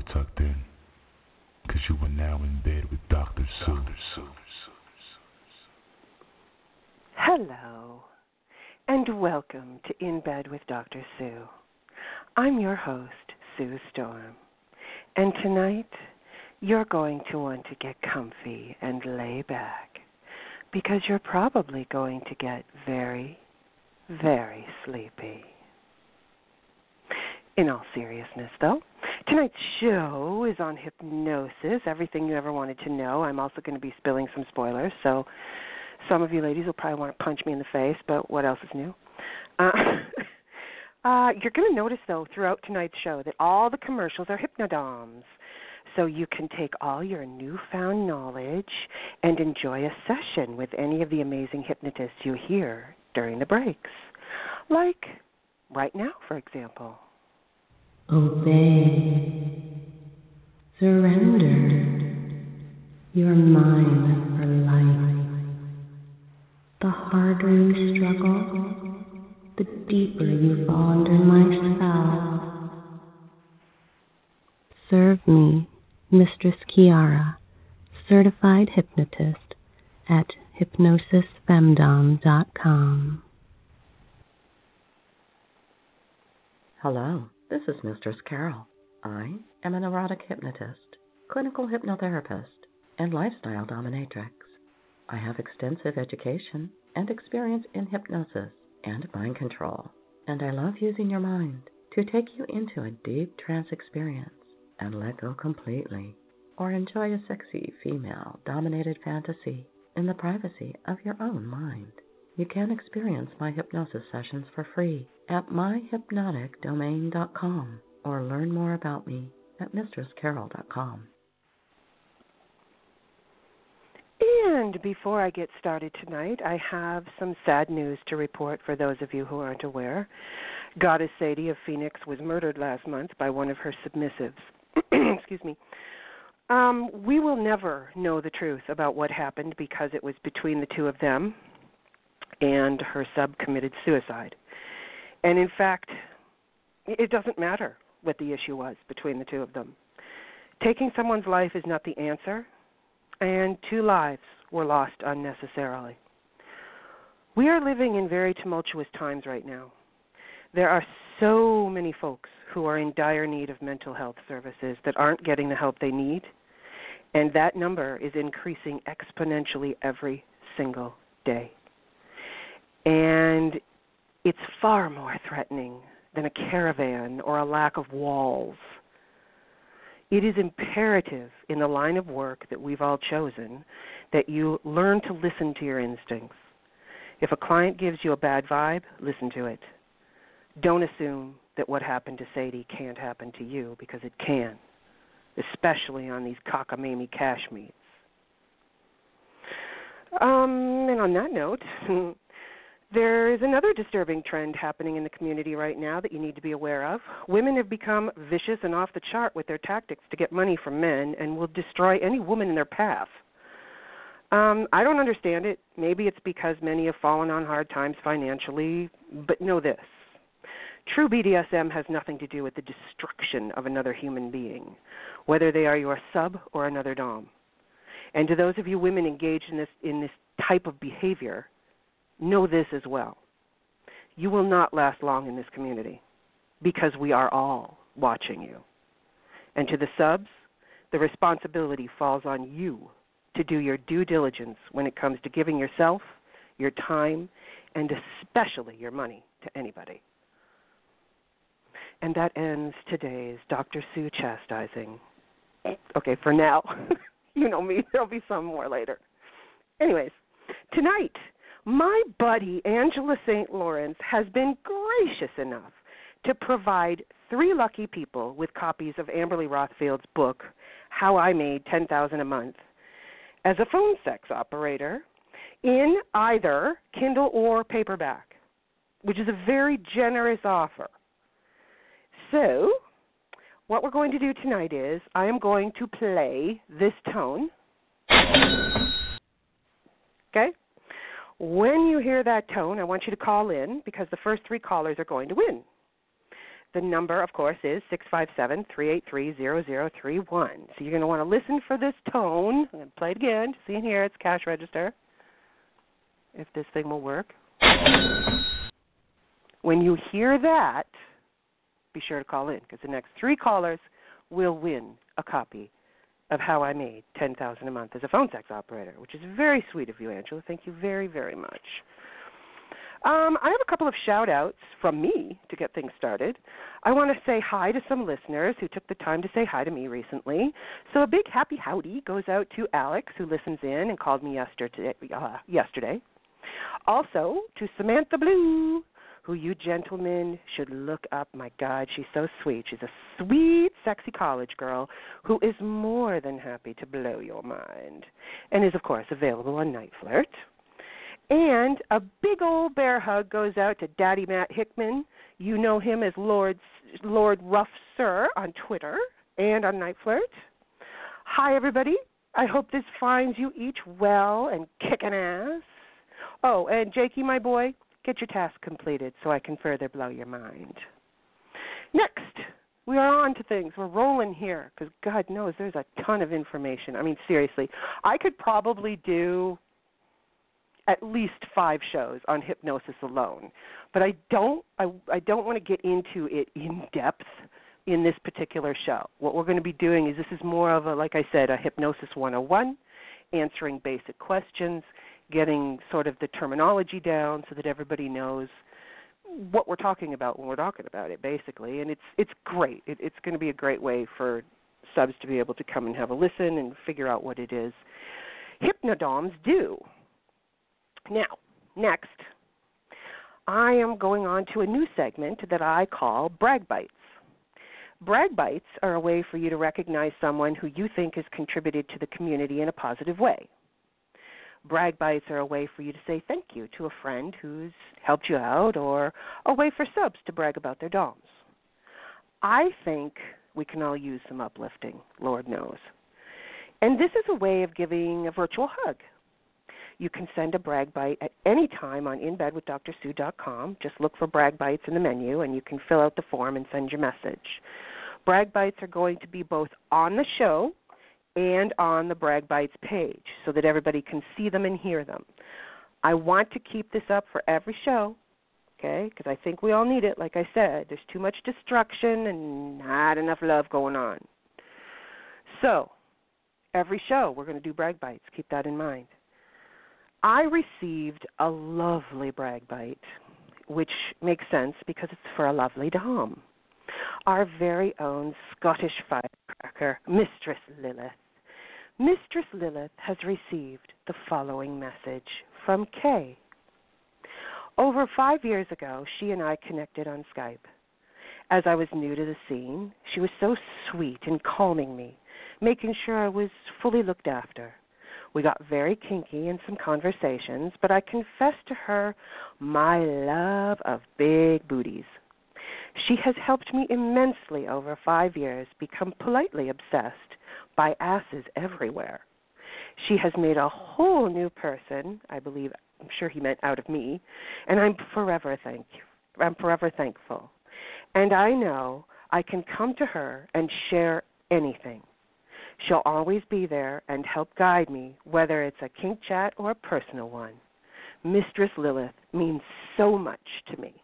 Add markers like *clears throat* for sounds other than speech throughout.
you're tucked in, because you are now in bed with Dr. Sue. Hello, and welcome to In Bed with Dr. Sue. I'm your host, Sue Storm, and tonight you're going to want to get comfy and lay back because you're probably going to get very, very sleepy. In all seriousness, though, tonight's show is on hypnosis, everything you ever wanted to know. I'm also going to be spilling some spoilers, so some of you ladies will probably want to punch me in the face, but what else is new? Uh, *laughs* uh, you're going to notice, though, throughout tonight's show that all the commercials are hypnodoms. So you can take all your newfound knowledge and enjoy a session with any of the amazing hypnotists you hear during the breaks. Like right now, for example. Obey. Surrender. You're mine for life. The harder you struggle, the deeper you fall under my spell. Serve me Mistress Kiara, certified hypnotist at hypnosisfemdom.com. Hello, this is Mistress Carol. I am an erotic hypnotist, clinical hypnotherapist, and lifestyle dominatrix. I have extensive education and experience in hypnosis and mind control, and I love using your mind to take you into a deep trance experience and let go completely, or enjoy a sexy female dominated fantasy in the privacy of your own mind. You can experience my hypnosis sessions for free at myhypnoticdomain.com or learn more about me at mistresscarol.com. And before I get started tonight, I have some sad news to report for those of you who aren't aware. Goddess Sadie of Phoenix was murdered last month by one of her submissives. *clears throat* excuse me. Um, we will never know the truth about what happened because it was between the two of them, and her sub committed suicide. And in fact, it doesn't matter what the issue was between the two of them. Taking someone's life is not the answer, and two lives were lost unnecessarily. We are living in very tumultuous times right now. There are so many folks who are in dire need of mental health services that aren't getting the help they need, and that number is increasing exponentially every single day. And it's far more threatening than a caravan or a lack of walls. It is imperative in the line of work that we've all chosen that you learn to listen to your instincts. If a client gives you a bad vibe, listen to it. Don't assume that what happened to Sadie can't happen to you because it can, especially on these cockamamie cash meets. Um, and on that note, *laughs* there is another disturbing trend happening in the community right now that you need to be aware of. Women have become vicious and off the chart with their tactics to get money from men and will destroy any woman in their path. Um, I don't understand it. Maybe it's because many have fallen on hard times financially, but know this True BDSM has nothing to do with the destruction of another human being, whether they are your sub or another dom. And to those of you women engaged in this in this type of behavior, know this as well. You will not last long in this community because we are all watching you. And to the subs, the responsibility falls on you to do your due diligence when it comes to giving yourself, your time, and especially your money to anybody. And that ends today's Dr. Sue chastising. Okay, for now. *laughs* you know me, there'll be some more later. Anyways, tonight, my buddy Angela St. Lawrence has been gracious enough to provide three lucky people with copies of Amberly Rothfield's book, How I Made 10000 a Month, as a phone sex operator in either Kindle or paperback, which is a very generous offer. So, what we're going to do tonight is I am going to play this tone. Okay? When you hear that tone, I want you to call in because the first three callers are going to win. The number, of course, is six five seven three eight three zero zero three one. So you're going to want to listen for this tone. I'm going to play it again. See in here, it's cash register. If this thing will work. When you hear that, be sure to call in because the next three callers will win a copy of How I Made Ten Thousand a Month as a phone sex operator, which is very sweet of you, Angela. Thank you very, very much. Um, I have a couple of shout outs from me to get things started. I want to say hi to some listeners who took the time to say hi to me recently. So a big happy howdy goes out to Alex, who listens in and called me yesterday. Uh, yesterday. Also to Samantha Blue, who you gentlemen should look up. My God, she's so sweet. She's a sweet, sexy college girl who is more than happy to blow your mind and is, of course, available on NiteFlirt. And a big old bear hug goes out to Daddy Matt Hickman. You know him as Lord Lord Rough Sir on Twitter and on NiteFlirt. Hi, everybody. I hope this finds you each well and kicking ass. Oh, and Jakey, my boy, get your task completed so I can further blow your mind. Next, we are on to things. We're rolling here because God knows there's a ton of information. I mean, seriously, I could probably do at least five shows on hypnosis alone, but I don't. I, I don't want to get into it in depth in this particular show. What we're going to be doing is this is more of a, like I said, a hypnosis 101, answering basic questions, getting sort of the terminology down so that everybody knows what we're talking about when we're talking about it basically. And it's it's great. It, it's going to be a great way for subs to be able to come and have a listen and figure out what it is hypnodoms do. Now next i am going on to a new segment that i call brag bites. Brag bites are a way for you to recognize someone who you think has contributed to the community in a positive way brag bites are a way for you to say thank you to a friend who's helped you out or a way for subs to brag about their DOMs. I think we can all use some uplifting, Lord knows. And this is a way of giving a virtual hug. You can send a brag bite at any time on inbedwithdrsue.com. Just look for brag bites in the menu and you can fill out the form and send your message. Brag bites are going to be both on the show and on the Brag Bites page so that everybody can see them and hear them. I want to keep this up for every show, okay? Because I think we all need it. Like I said, there's too much destruction and not enough love going on. So, every show we're going to do Brag Bites. Keep that in mind. I received a lovely Brag Bite, which makes sense because it's for a lovely Dom. Our very own Scottish firecracker, Mistress Lilith. Mistress Lilith has received the following message from Kay. Over five years ago, she and I connected on Skype. As I was new to the scene, she was so sweet in calming me, making sure I was fully looked after. We got very kinky in some conversations, but I confessed to her my love of big booties. She has helped me immensely over five years become politely obsessed by asses everywhere. She has made a whole new person, I believe I'm sure he meant out of me, and I'm forever thank I'm forever thankful. And I know I can come to her and share anything. She'll always be there and help guide me, whether it's a kink chat or a personal one. Mistress Lilith means so much to me.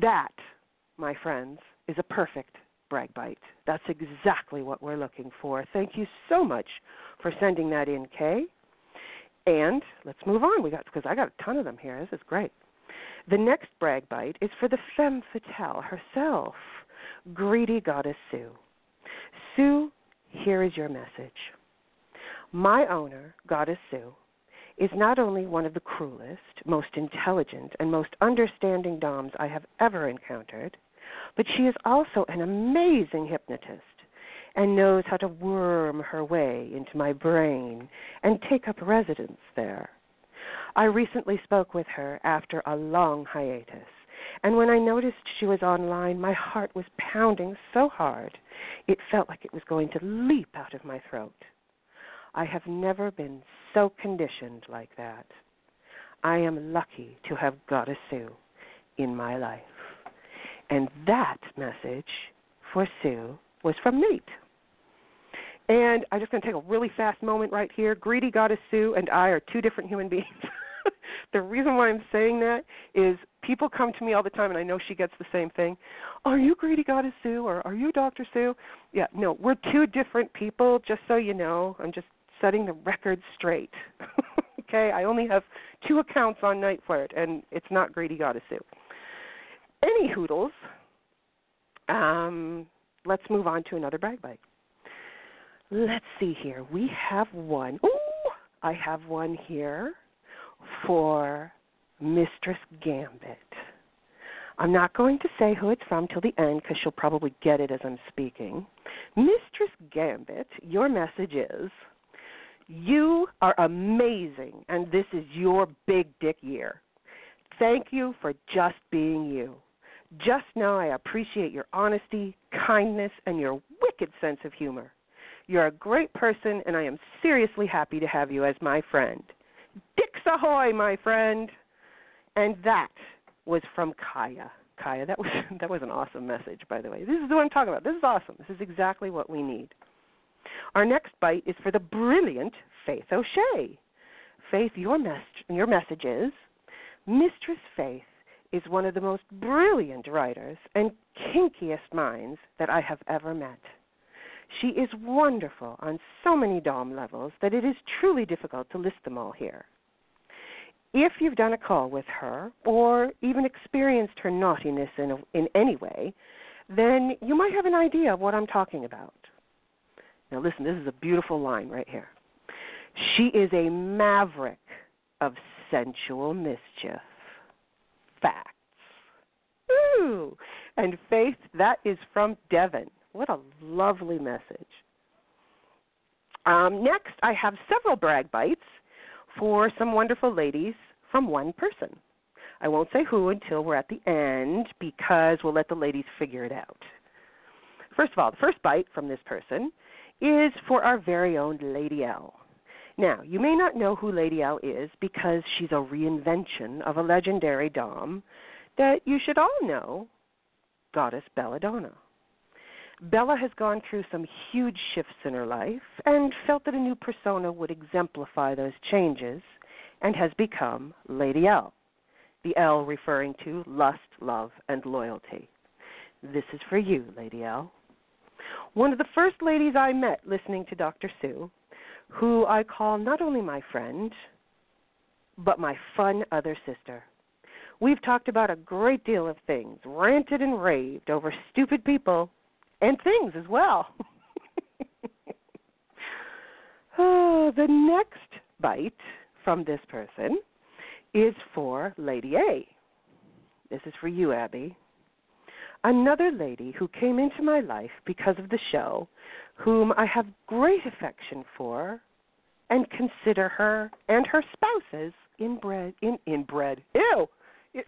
That, my friends, is a perfect brag bite. That's exactly what we're looking for. Thank you so much for sending that in, Kay. And let's move on. We got because I got a ton of them here. This is great. The next brag bite is for the femme fatale herself, greedy goddess Sue. Sue, here is your message. My owner, Goddess Sue, is not only one of the cruelest, most intelligent, and most understanding Doms I have ever encountered, but she is also an amazing hypnotist and knows how to worm her way into my brain and take up residence there. I recently spoke with her after a long hiatus, and when I noticed she was online, my heart was pounding so hard it felt like it was going to leap out of my throat. I have never been so conditioned like that. I am lucky to have Goddess Sue, in my life. And that message for Sue was from Nate. And I'm just going to take a really fast moment right here. Greedy Goddess Sue and I are two different human beings. *laughs* the reason why I'm saying that is people come to me all the time, and I know she gets the same thing. Are you Greedy Goddess Sue or are you Dr. Sue? Yeah, no, we're two different people, just so you know. I'm just setting the record straight. *laughs* okay, I only have two accounts on NiteFlirt, and it's not Greedy Goddess Sue. Any hoodles, um, let's move on to another brag bite. Let's see here. We have one. Ooh, I have one here for Mistress Gambit. I'm not going to say who it's from till the end because she'll probably get it as I'm speaking. Mistress Gambit, your message is You are amazing, and this is your big dick year. Thank you for just being you. Just know I appreciate your honesty, kindness, and your wicked sense of humor. You're a great person, and I am seriously happy to have you as my friend. Dicks ahoy, my friend! And that was from Kaya. Kaya, that was *laughs* that was an awesome message, by the way. This is what I'm talking about. This is awesome. This is exactly what we need. Our next bite is for the brilliant Faith O'Shea. Faith, your mes- your message is Mistress Faith is one of the most brilliant writers and kinkiest minds that I have ever met. She is wonderful on so many DOM levels that it is truly difficult to list them all here. If you've done a call with her or even experienced her naughtiness in, a, in any way, then you might have an idea of what I'm talking about. Now, listen, this is a beautiful line right here. She is a maverick of sensual mischief. Facts. Ooh. And Faith, that is from Devon. What a lovely message. Um, next, I have several brag bites for some wonderful ladies from one person. I won't say who until we're at the end because we'll let the ladies figure it out. First of all, the first bite from this person is for our very own Lady L. Now, you may not know who Lady L is because she's a reinvention of a legendary Dom that you should all know, Goddess Belladonna. Bella has gone through some huge shifts in her life and felt that a new persona would exemplify those changes and has become Lady L. The L referring to lust, love, and loyalty. This is for you, Lady L. One of the first ladies I met listening to Dr. Sue, who I call not only my friend, but my fun other sister. We've talked about a great deal of things, ranted and raved over stupid people and things as well. *laughs* oh, the next bite from this person is for Lady A. This is for you, Abby. Another lady who came into my life because of the show, whom I have great affection for, and consider her and her spouses inbred in inbred. Ew. *laughs* I'm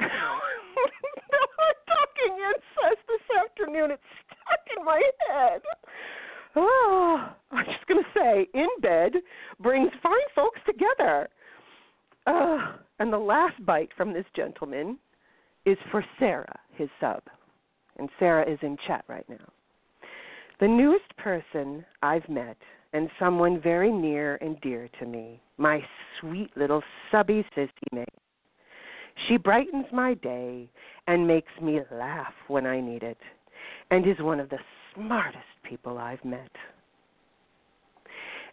talking incest this afternoon. It's stuck in my head. Oh, I'm just going to say, in bed brings fine folks together. Uh, and the last bite from this gentleman is for Sarah, his sub. And Sarah is in chat right now. The newest person I've met, and someone very near and dear to me, my sweet little subby sissy mate. She brightens my day and makes me laugh when I need it, and is one of the smartest people I've met.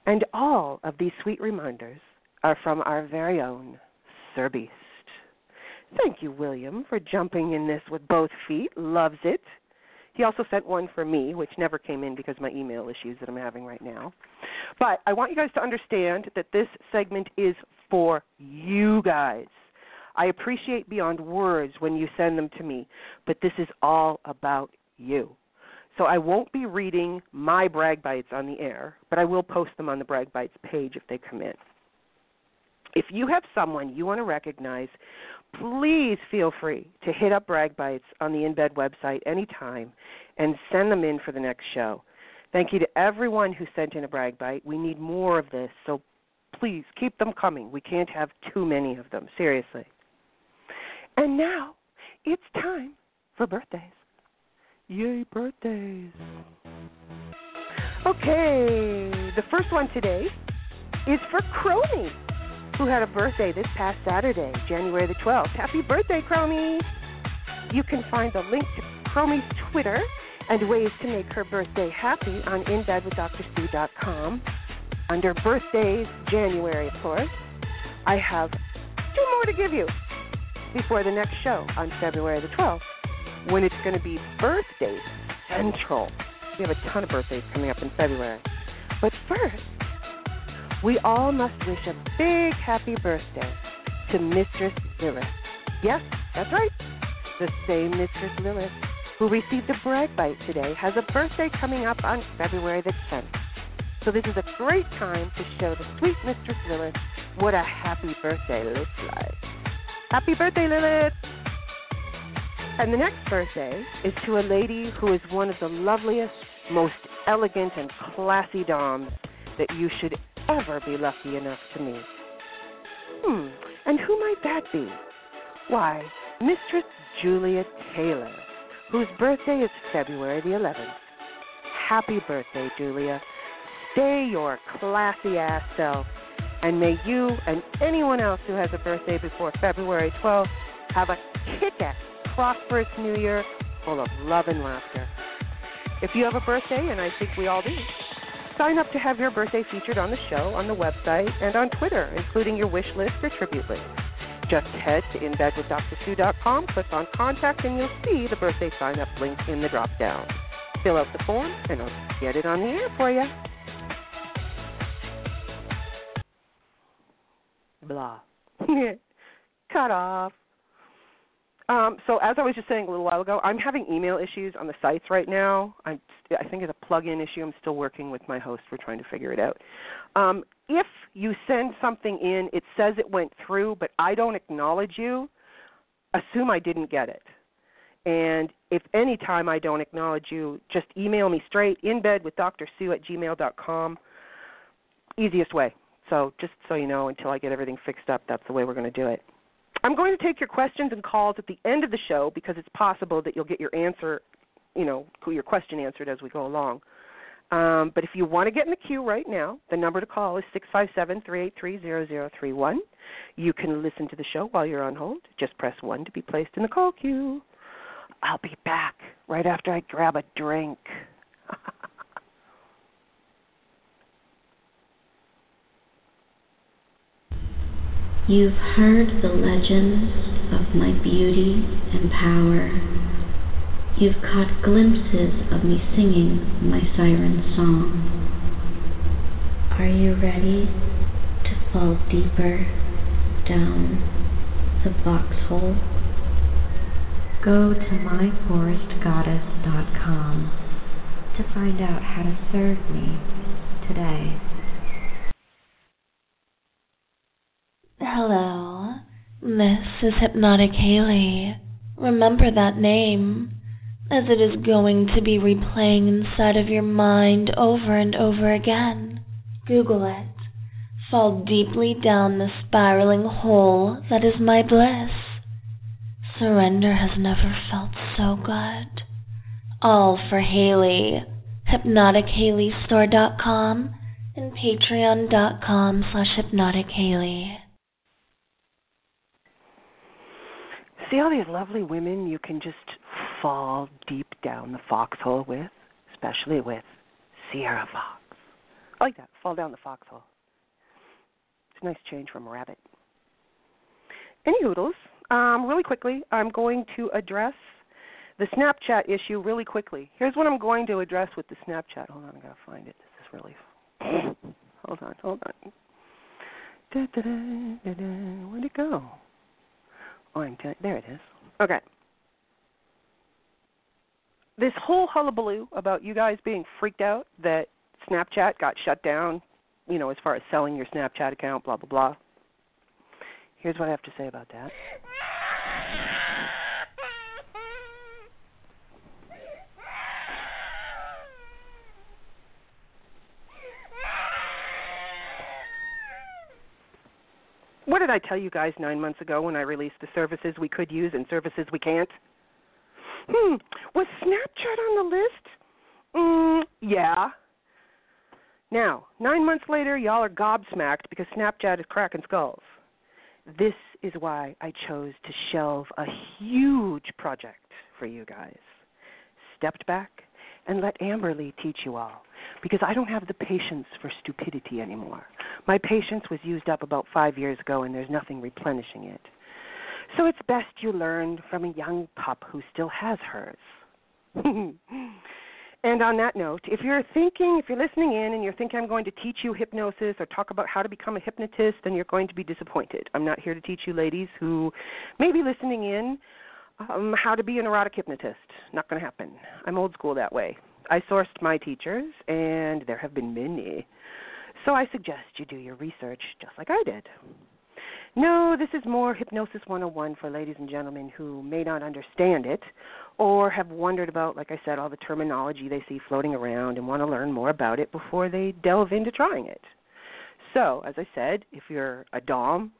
And all of these sweet reminders are from our very own Sir Beast. Thank you, William, for jumping in this with both feet. Loves it. He also sent one for me, which never came in because of my email issues that I'm having right now. But I want you guys to understand that this segment is for you guys. I appreciate beyond words when you send them to me, but this is all about you. So I won't be reading my brag bites on the air, but I will post them on the brag bites page if they come in. If you have someone you want to recognize, please feel free to hit up Brag Bites on the InBed website anytime and send them in for the next show. Thank you to everyone who sent in a Brag Bite. We need more of this, so please keep them coming. We can't have too many of them, seriously. And now it's time for birthdays. Yay, birthdays. Okay, the first one today is for Chromie, who had a birthday this past Saturday, January the 12th. Happy birthday, Chromie! You can find the link to Chromie's Twitter and ways to make her birthday happy on InBedWithDrSue.com. Under birthdays, January, of course, I have two more to give you before the next show on February the 12th, when it's going to be Birthday Central. We have a ton of birthdays coming up in February. But first, we all must wish a big happy birthday to Mistress Lilith. Yes, that's right. The same Mistress Lilith who received a brag bite today has a birthday coming up on February the 10th. So this is a great time to show the sweet Mistress Lilith what a happy birthday looks like. Happy birthday, Lilith! And the next birthday is to a lady who is one of the loveliest, most elegant, and classy doms that you should ever be lucky enough to meet. Hmm, and who might that be? Why, Mistress Julia Taylor, whose birthday is February the 11th. Happy birthday, Julia. Stay your classy ass self, and may you and anyone else who has a birthday before February 12th have a kick ass prosperous new year full of love and laughter. If you have a birthday, and I think we all do, sign up to have your birthday featured on the show, on the website, and on Twitter, including your wish list or tribute list. Just head to inbedwithdrsue.com, click on contact, and you'll see the birthday sign up link in the drop down. Fill out the form, and I'll get it on the air for you. Blah. *laughs* Cut off. Um, so as I was just saying a little while ago, I'm having email issues on the sites right now. I'm, I think it's a plug-in issue. I'm still working with my host. We're trying to figure it out. Um, if you send something in, it says it went through, but I don't acknowledge you. Assume I didn't get it. And if any time I don't acknowledge you, just email me straight in bed with Dr. Sue at gmail.com. Easiest way. So just so you know, until I get everything fixed up, that's the way we're going to do it. I'm going to take your questions and calls at the end of the show because it's possible that you'll get your answer, you know, your question answered as we go along. Um, but if you want to get in the queue right now, the number to call is six five seven three eight three zero zero three one. You can listen to the show while you're on hold. Just press 1 to be placed in the call queue. I'll be back right after I grab a drink. *laughs* You've heard the legends of my beauty and power. You've caught glimpses of me singing my siren song. Are you ready to fall deeper down the foxhole? Go to myforestgoddess.com to find out how to serve me today. Hello, this is Hypnotic Haley. Remember that name, as it is going to be replaying inside of your mind over and over again. Google it. Fall deeply down the spiraling hole that is my bliss. Surrender has never felt so good. All for Haley. HypnoticHaleyStore.com and Patreon.com slash HypnoticHaley. See all these lovely women you can just fall deep down the foxhole with, especially with Sierra Fox. I like that. Fall down the foxhole. It's a nice change from a rabbit. Any hoodles, um, really quickly, I'm going to address the Snapchat issue really quickly. Here's what I'm going to address with the Snapchat. Hold on, I gotta find it. This is really. *sniffs* hold on, hold on. Da, da, da. Where'd it go? Oh, I'm t- there it is. Okay. This whole hullabaloo about you guys being freaked out that Snapchat got shut down, you know, as far as selling your Snapchat account, blah blah blah. Here's what I have to say about that. What did I tell you guys nine months ago when I released the services we could use and services we can't? Hmm, was Snapchat on the list? Mm, yeah. Now, nine months later, y'all are gobsmacked because Snapchat is cracking skulls. This is why I chose to shelve a huge project for you guys. Stepped back and let Amberly teach you all because I don't have the patience for stupidity anymore. My patience was used up about five years ago and there's nothing replenishing it. So it's best you learn from a young pup who still has hers. *laughs* and on that note, if you're thinking, if you're listening in and you're thinking I'm going to teach you hypnosis or talk about how to become a hypnotist, then you're going to be disappointed. I'm not here to teach you ladies who may be listening in um, how to be an erotic hypnotist. Not going to happen. I'm old school that way. I sourced my teachers, and there have been many. So I suggest you do your research just like I did. No, this is more Hypnosis 101 for ladies and gentlemen who may not understand it or have wondered about, like I said, all the terminology they see floating around and want to learn more about it before they delve into trying it. So, as I said, if you're a Dom,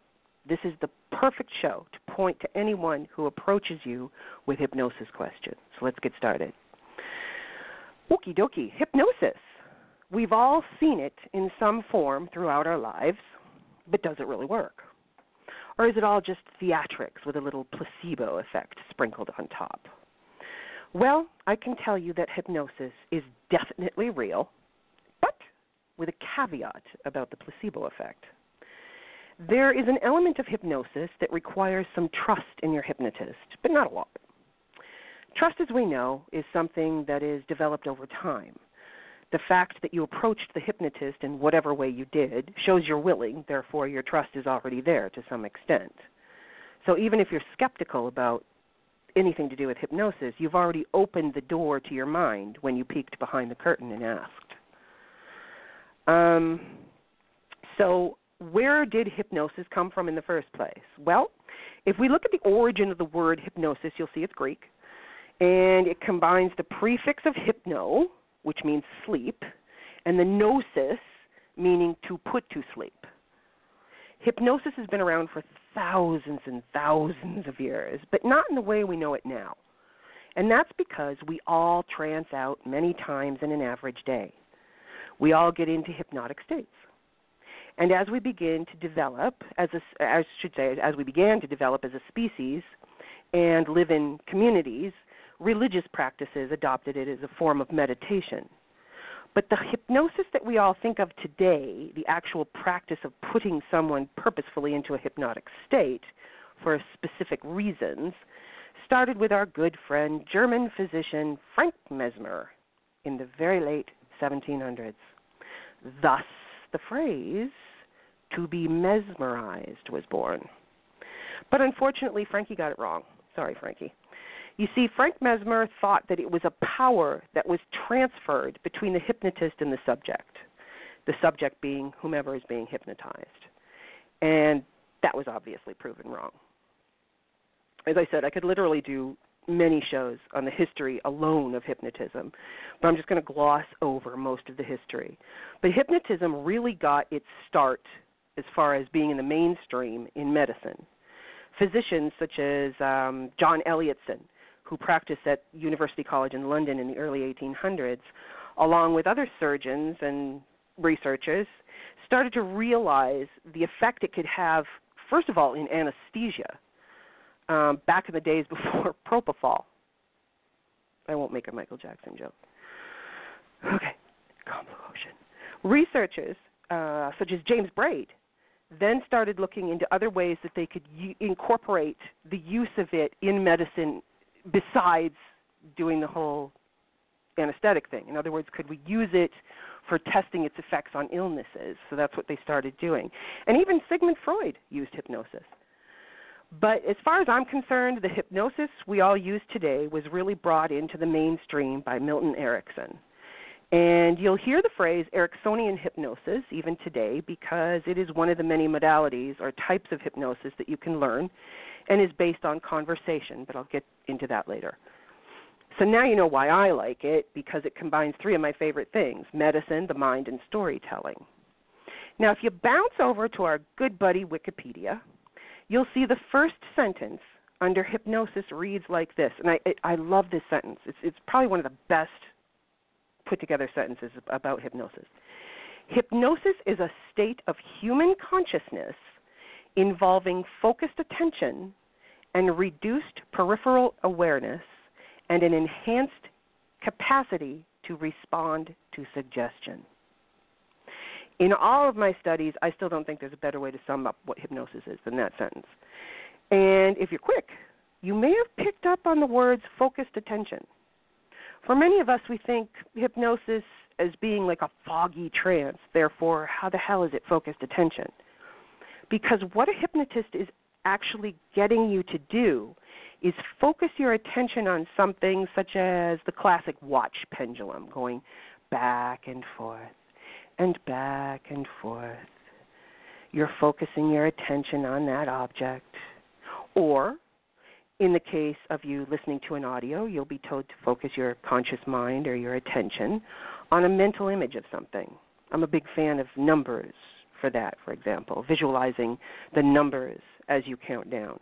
this is the perfect show to point to anyone who approaches you with hypnosis questions. So let's get started. Okie dokie, hypnosis. We've all seen it in some form throughout our lives, but does it really work? Or is it all just theatrics with a little placebo effect sprinkled on top? Well, I can tell you that hypnosis is definitely real, but with a caveat about the placebo effect. There is an element of hypnosis that requires some trust in your hypnotist, but not a lot. Trust, as we know, is something that is developed over time. The fact that you approached the hypnotist in whatever way you did shows you're willing, therefore, your trust is already there to some extent. So even if you're skeptical about anything to do with hypnosis, you've already opened the door to your mind when you peeked behind the curtain and asked. Um, so, where did hypnosis come from in the first place? Well, if we look at the origin of the word hypnosis, you'll see it's Greek, and it combines the prefix of hypno, which means sleep, and the gnosis, meaning to put to sleep. Hypnosis has been around for thousands and thousands of years, but not in the way we know it now. And that's because we all trance out many times in an average day. We all get into hypnotic states. And as we begin to develop, as a, I should say, as we began to develop as a species and live in communities, religious practices adopted it as a form of meditation. But the hypnosis that we all think of today, the actual practice of putting someone purposefully into a hypnotic state for specific reasons, started with our good friend, German physician Frank Mesmer in the very late 1700s. Thus, the phrase, to be mesmerized, was born. But unfortunately, Frankie got it wrong. Sorry, Frankie. You see, Frank Mesmer thought that it was a power that was transferred between the hypnotist and the subject, the subject being whomever is being hypnotized. And that was obviously proven wrong. As I said, I could literally do many shows on the history alone of hypnotism, but I'm just going to gloss over most of the history. But hypnotism really got its start as far as being in the mainstream in medicine. Physicians such as um, John Elliotson who practiced at University College in London in the early 1800s, along with other surgeons and researchers, started to realize the effect it could have, first of all, in anesthesia, um, back in the days *laughs* before propofol. I won't make a Michael Jackson joke. Okay, convolution. Researchers uh, such as James Braid then started looking into other ways that they could u- incorporate the use of it in medicine besides doing the whole anesthetic thing. In other words, could we use it for testing its effects on illnesses? So that's what they started doing. And even Sigmund Freud used hypnosis. But as far as I'm concerned, the hypnosis we all use today was really brought into the mainstream by Milton Erickson. And you'll hear the phrase Ericksonian hypnosis even today because it is one of the many modalities or types of hypnosis that you can learn and is based on conversation, but I'll get into that later. So now you know why I like it because it combines three of my favorite things medicine, the mind, and storytelling. Now, if you bounce over to our good buddy Wikipedia, you'll see the first sentence under hypnosis reads like this, and I I love this sentence. It's it's probably one of the best put together sentences about hypnosis. Hypnosis is a state of human consciousness involving focused attention and reduced peripheral awareness and an enhanced capacity to respond to suggestion. In all of my studies, I still don't think there's a better way to sum up what hypnosis is than that sentence. And if you're quick, you may have picked up on the words focused attention. For many of us, we think hypnosis as being like a foggy trance, therefore, how the hell is it focused attention? Because what a hypnotist is actually getting you to do is focus your attention on something such as the classic watch pendulum going back and forth and back and forth. You're focusing your attention on that object. Or, in the case of you listening to an audio, you'll be told to focus your conscious mind or your attention on a mental image of something. I'm a big fan of numbers for that, for example, visualizing the numbers as you count down.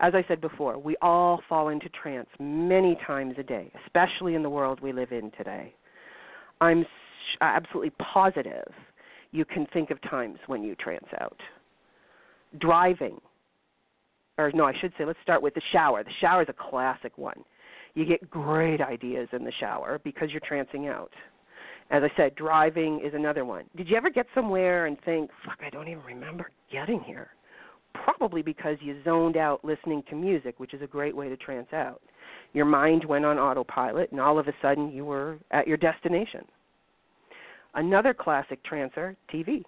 As I said before, we all fall into trance many times a day, especially in the world we live in today. I'm absolutely positive you can think of times when you trance out. Driving, or no, I should say, let's start with the shower. The shower is a classic one. You get great ideas in the shower because you're trancing out. As I said, driving is another one. Did you ever get somewhere and think, fuck, I don't even remember getting here? Probably because you zoned out listening to music, which is a great way to trance out. Your mind went on autopilot, and all of a sudden you were at your destination. Another classic trancer, TV.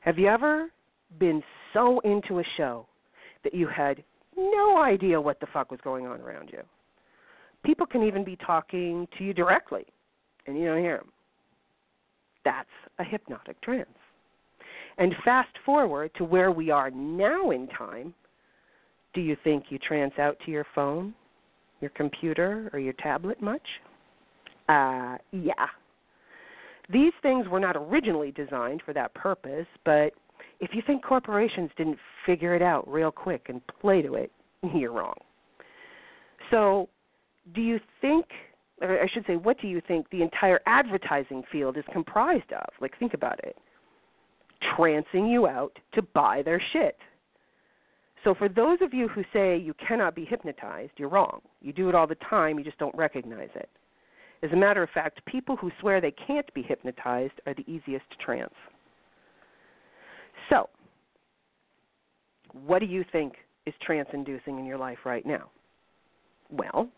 Have you ever been so into a show that you had no idea what the fuck was going on around you? People can even be talking to you directly and you don't hear them. That's a hypnotic trance. And fast forward to where we are now in time. Do you think you trance out to your phone, your computer, or your tablet much? Uh, yeah. These things were not originally designed for that purpose, but if you think corporations didn't figure it out real quick and play to it, *laughs* you're wrong. So, do you think or I should say, what do you think the entire advertising field is comprised of? Like, think about it. Trancing you out to buy their shit. So, for those of you who say you cannot be hypnotized, you're wrong. You do it all the time, you just don't recognize it. As a matter of fact, people who swear they can't be hypnotized are the easiest to trance. So, what do you think is trance inducing in your life right now? Well,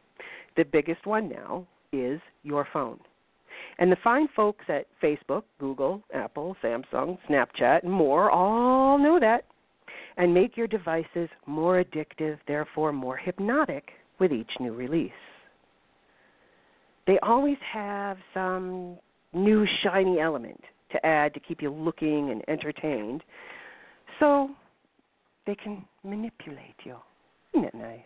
the biggest one now is your phone. And the fine folks at Facebook, Google, Apple, Samsung, Snapchat, and more all know that and make your devices more addictive, therefore more hypnotic with each new release. They always have some new shiny element to add to keep you looking and entertained so they can manipulate you. Isn't it nice?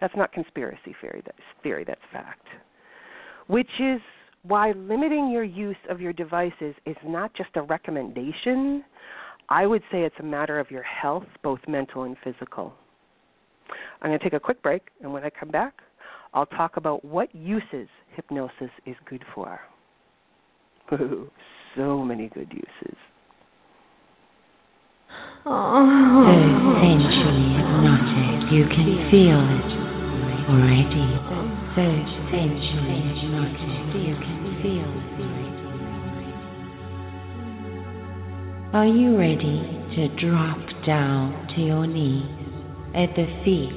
That's not conspiracy theory. That's theory. That's fact. Which is why limiting your use of your devices is not just a recommendation. I would say it's a matter of your health, both mental and physical. I'm going to take a quick break, and when I come back, I'll talk about what uses hypnosis is good for. *laughs* So many good uses. Essentially hypnotic. You can feel it already so sensually hypnotic you can feel it. Are you ready to drop down to your knees at the feet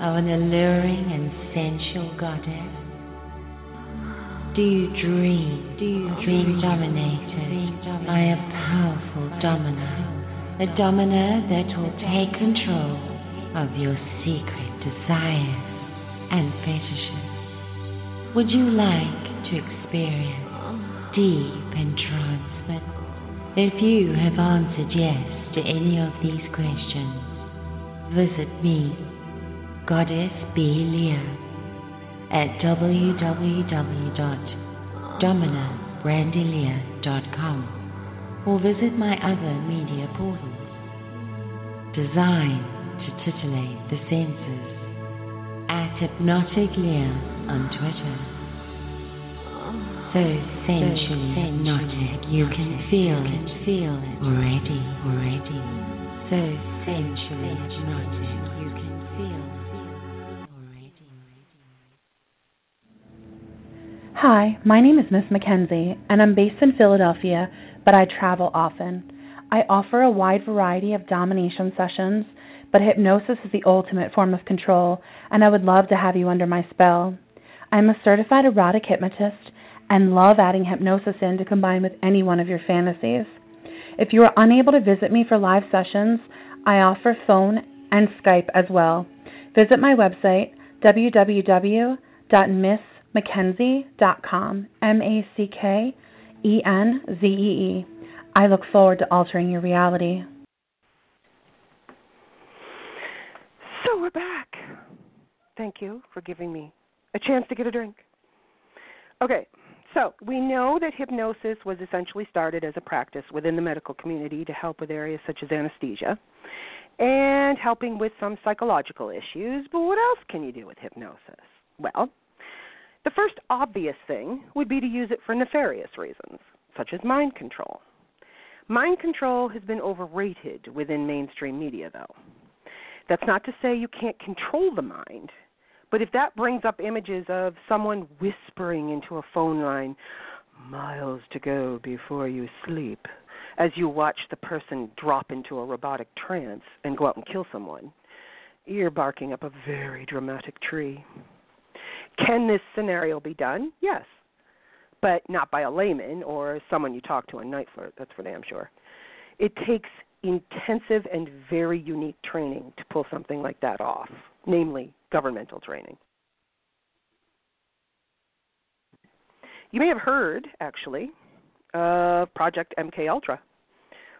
of an alluring and sensual goddess? Do you dream, do you being dominated by a powerful domina, a domina that will take control of your secret desires? and fetishes. Would you like to experience deep entrancement? If you have answered yes to any of these questions, visit me, Goddess B. At www.dominabrandilia.com or visit my other media portals. designed to titillate the senses. At Hypnotic on Twitter. So sensually hypnotic you can feel it, feel it already, already. So sensually hypnotic you can feel it already. Hi, my name is Miss Mackenzie, and I'm based in Philadelphia, but I travel often. I offer a wide variety of domination sessions, but hypnosis is the ultimate form of control, and I would love to have you under my spell. I'm a certified erotic hypnotist and love adding hypnosis in to combine with any one of your fantasies. If you are unable to visit me for live sessions, I offer phone and Skype as well. Visit my website, www.missmackenzee.com, M A C K E N Z E E. I look forward to altering your reality. So we're back. Thank you for giving me a chance to get a drink. Okay, so we know that hypnosis was essentially started as a practice within the medical community to help with areas such as anesthesia and helping with some psychological issues. But what else can you do with hypnosis? Well, the first obvious thing would be to use it for nefarious reasons, such as mind control. Mind control has been overrated within mainstream media, though. That's not to say you can't control the mind, but if that brings up images of someone whispering into a phone line, miles to go before you sleep, as you watch the person drop into a robotic trance and go out and kill someone, you're barking up a very dramatic tree. Can this scenario be done? Yes. But not by a layman or someone you talk to on NiteFlirt, that's for damn sure. It takes intensive and very unique training to pull something like that off, namely governmental training. You may have heard, actually, of Project MK Ultra,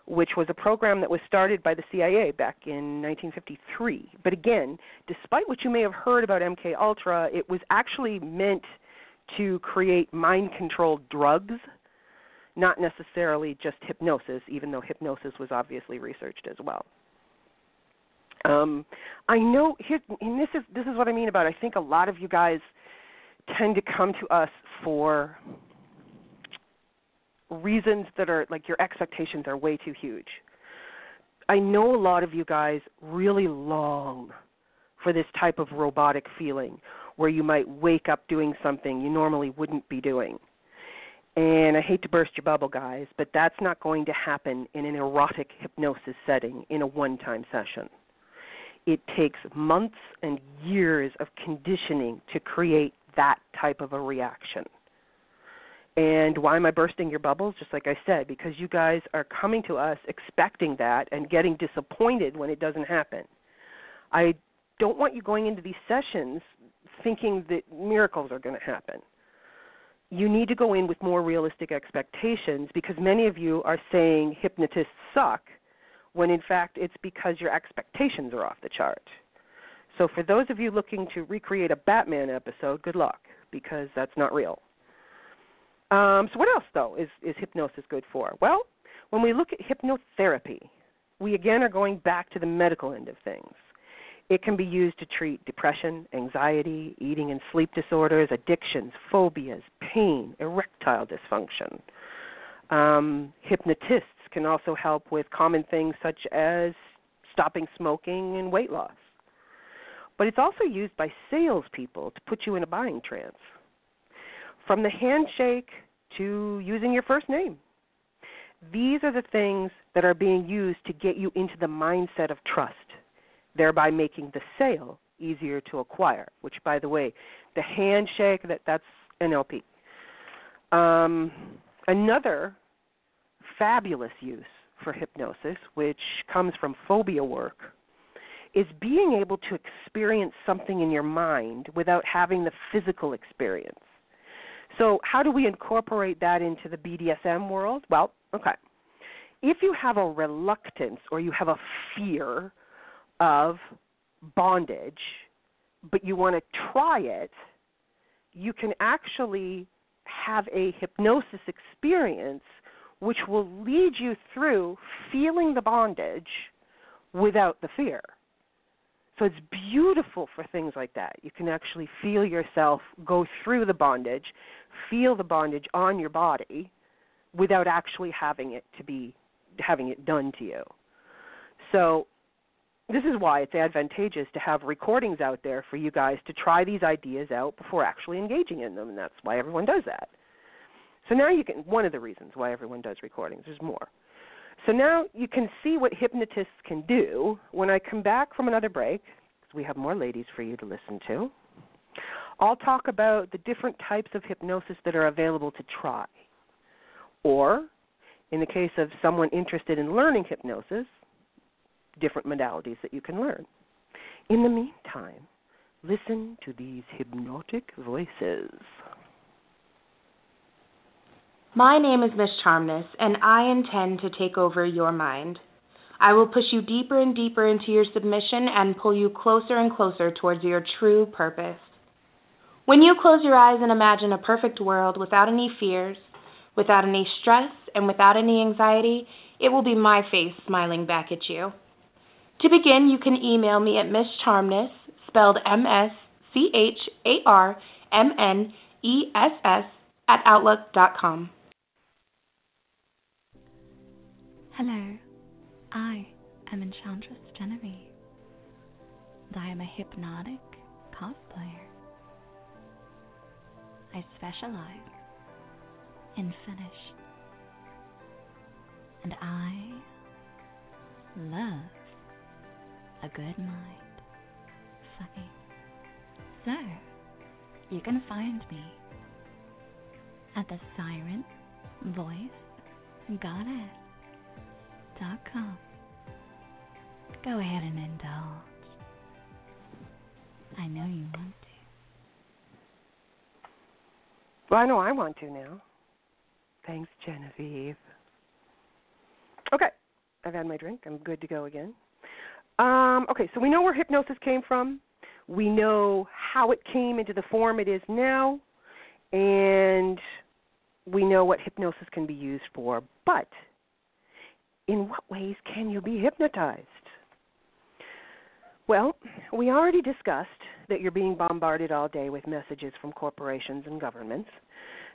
which was a program that was started by the CIA back in 1953. But again, despite what you may have heard about MK Ultra, it was actually meant to create mind-controlled drugs not necessarily just hypnosis, even though hypnosis was obviously researched as well. Um, I know, and this is this is what I mean about. I think a lot of you guys tend to come to us for reasons that are like your expectations are way too huge. I know a lot of you guys really long for this type of robotic feeling where you might wake up doing something you normally wouldn't be doing. And I hate to burst your bubble, guys, but that's not going to happen in an erotic hypnosis setting in a one time session. It takes months and years of conditioning to create that type of a reaction. And why am I bursting your bubbles? Just like I said, because you guys are coming to us expecting that and getting disappointed when it doesn't happen. I don't want you going into these sessions thinking that miracles are going to happen you need to go in with more realistic expectations because many of you are saying hypnotists suck when in fact it's because your expectations are off the chart. So for those of you looking to recreate a Batman episode, good luck because that's not real. Um, so what else though is, is hypnosis good for? Well, when we look at hypnotherapy, we again are going back to the medical end of things. It can be used to treat depression, anxiety, eating and sleep disorders, addictions, phobias, pain, erectile dysfunction. Um, hypnotists can also help with common things such as stopping smoking and weight loss. But it's also used by salespeople to put you in a buying trance. From the handshake to using your first name. These are the things that are being used to get you into the mindset of trust thereby making the sale easier to acquire. Which, by the way, the handshake that that's NLP. Um, another fabulous use for hypnosis, which comes from phobia work, is being able to experience something in your mind without having the physical experience. So, how do we incorporate that into the BDSM world? Well, okay. If you have a reluctance or you have a fear of bondage, but you want to try it, you can actually have a hypnosis experience which will lead you through feeling the bondage without the fear. So it's beautiful for things like that. You can actually feel yourself go through the bondage, feel the bondage on your body without actually having it to be having it done to you. So this is why it's advantageous to have recordings out there for you guys to try these ideas out before actually engaging in them and that's why everyone does that. So now you can one of the reasons why everyone does recordings. There's more. So now you can see what hypnotists can do. When I come back from another break, because we have more ladies for you to listen to, I'll talk about the different types of hypnosis that are available to try. Or, in the case of someone interested in learning hypnosis, different modalities that you can learn. In the meantime, listen to these hypnotic voices. My name is Miss Charmness, and I intend to take over your mind. I will push you deeper and deeper into your submission and pull you closer and closer towards your true purpose. When you close your eyes and imagine a perfect world without any fears, without any stress, and without any anxiety, it will be my face smiling back at you. To begin, you can email me at Miss Charmness, spelled M S C H A R M N E S S, at Outlook.com. Hello, I am Enchantress Genevieve, and I am a hypnotic cosplayer. I specialize in finish, and I love a good mind sucking. So, you can find me at the Siren Voice Goddess Go ahead and indulge. I know you want to. Well, I know I want to now. Thanks, Genevieve. Okay, I've had my drink. I'm good to go again. Um, okay, so we know where hypnosis came from. We know how it came into the form it is now, and we know what hypnosis can be used for. But in what ways can you be hypnotized? Well, we already discussed that you're being bombarded all day with messages from corporations and governments.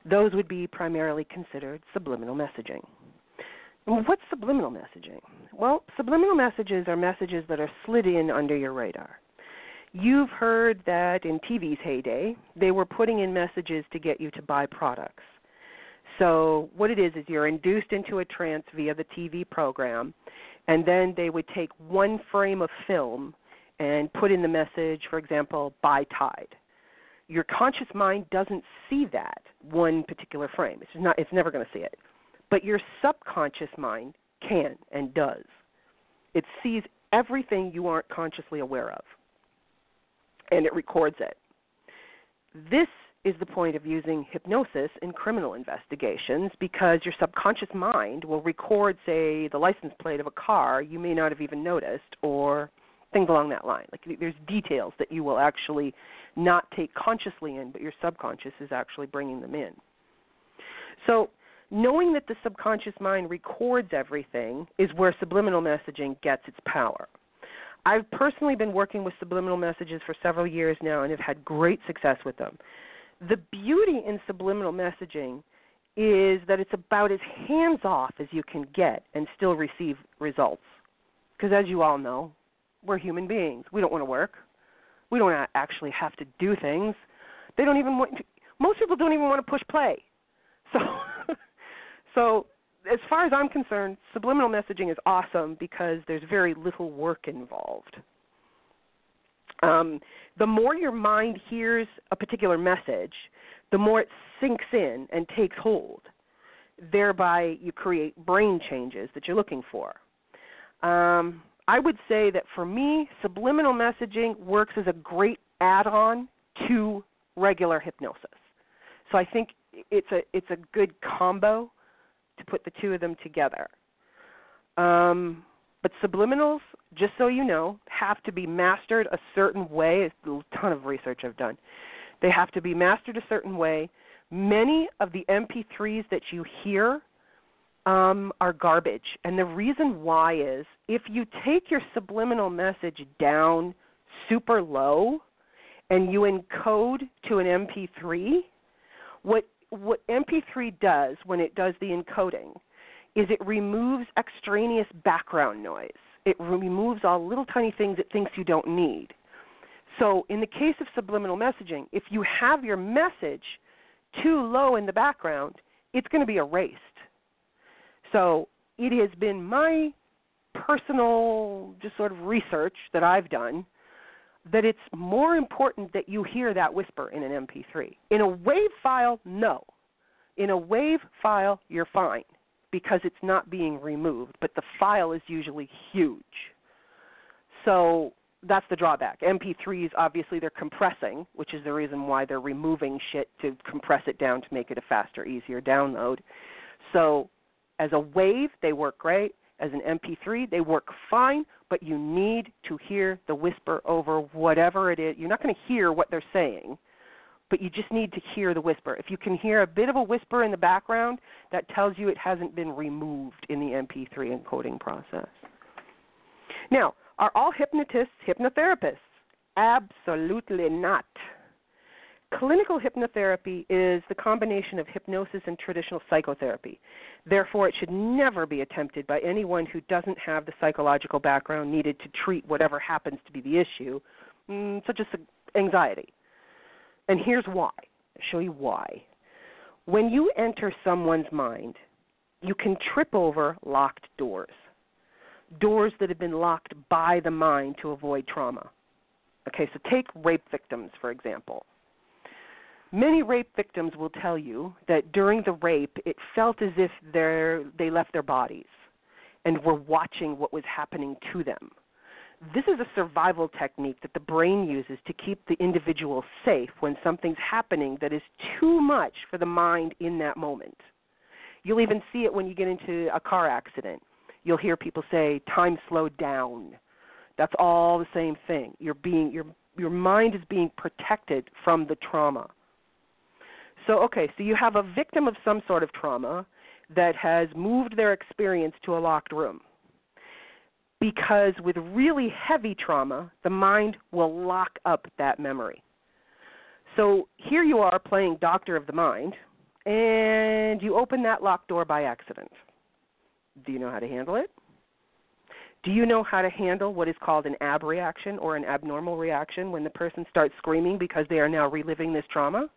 Those would be primarily considered subliminal messaging. what's subliminal messaging? Well, subliminal messages are messages that are slid in under your radar. You've heard that in TV's heyday, they were putting in messages to get you to buy products. So what it is is you're induced into a trance via the TV program, and then they would take one frame of film and put in the message, for example, "Buy Tide." Your conscious mind doesn't see that one particular frame. It's not. It's never going to see it, but your subconscious mind can and does. It sees everything you aren't consciously aware of, and it records it. This is the point of using hypnosis in criminal investigations because your subconscious mind will record, say, the license plate of a car you may not have even noticed, or things along that line. Like there's details that you will actually not take consciously in, but your subconscious is actually bringing them in. So, knowing that the subconscious mind records everything is where subliminal messaging gets its power. I've personally been working with subliminal messages for several years now and have had great success with them the beauty in subliminal messaging is that it's about as hands off as you can get and still receive results. Because as you all know, we're human beings. We don't want to work. We don't actually have to do things. They don't even want. To, most people don't even want to push play. So, *laughs* so as far as I'm concerned, subliminal messaging is awesome because there's very little work involved. Um, the more your mind hears a particular message, the more it sinks in and takes hold. Thereby, you create brain changes that you're looking for. Um, I would say that for me, subliminal messaging works as a great add on to regular hypnosis. So I think it's a it's a good combo to put the two of them together. Um, but subliminals, just so you know, have to be mastered a certain way. a ton of research I've done. They have to be mastered a certain way. Many of the MP3s that you hear um, are garbage. And the reason why is if you take your subliminal message down super low and you encode to an MP3, what what MP3 does when it does the encoding is it removes extraneous background noise. It removes all little tiny things it thinks you don't need. So, in the case of subliminal messaging, if you have your message too low in the background, it's going to be erased. So, it has been my personal just sort of research that I've done that it's more important that you hear that whisper in an MP3. In a WAV file, no. In a WAV file, you're fine because it's not being removed, but the file is usually huge. So that's the drawback. MP3s obviously they're compressing, which is the reason why they're removing shit to compress it down to make it a faster, easier download. So as a WAV, they work great. As an MP3, they work fine, but you need to hear the whisper over whatever it is. You're not going to hear what they're saying but you just need to hear the whisper. If you can hear a bit of a whisper in the background, that tells you it hasn't been removed in the MP3 encoding process. Now, are all hypnotists hypnotherapists? Absolutely not. Clinical hypnotherapy is the combination of hypnosis and traditional psychotherapy. Therefore, it should never be attempted by anyone who doesn't have the psychological background needed to treat whatever happens to be the issue, mm, such as anxiety. And here's why. I'll show you why. When you enter someone's mind, you can trip over locked doors. Doors that have been locked by the mind to avoid trauma. Okay, so take rape victims, for example. Many rape victims will tell you that during the rape, it felt as if they left their bodies and were watching what was happening to them this is a survival technique that the brain uses to keep the individual safe when something's happening that is too much for the mind in that moment. You'll even see it when you get into a car accident. You'll hear people say, time slowed down. That's all the same thing. You're being, your, your mind is being protected from the trauma. So, okay, so you have a victim of some sort of trauma that has moved their experience to a locked room because with really heavy trauma, the mind will lock up that memory. So here you are playing doctor of the mind, and you open that locked door by accident. Do you know how to handle it? Do you know how to handle what is called an abreaction or an abnormal reaction when the person starts screaming because they are now reliving this trauma?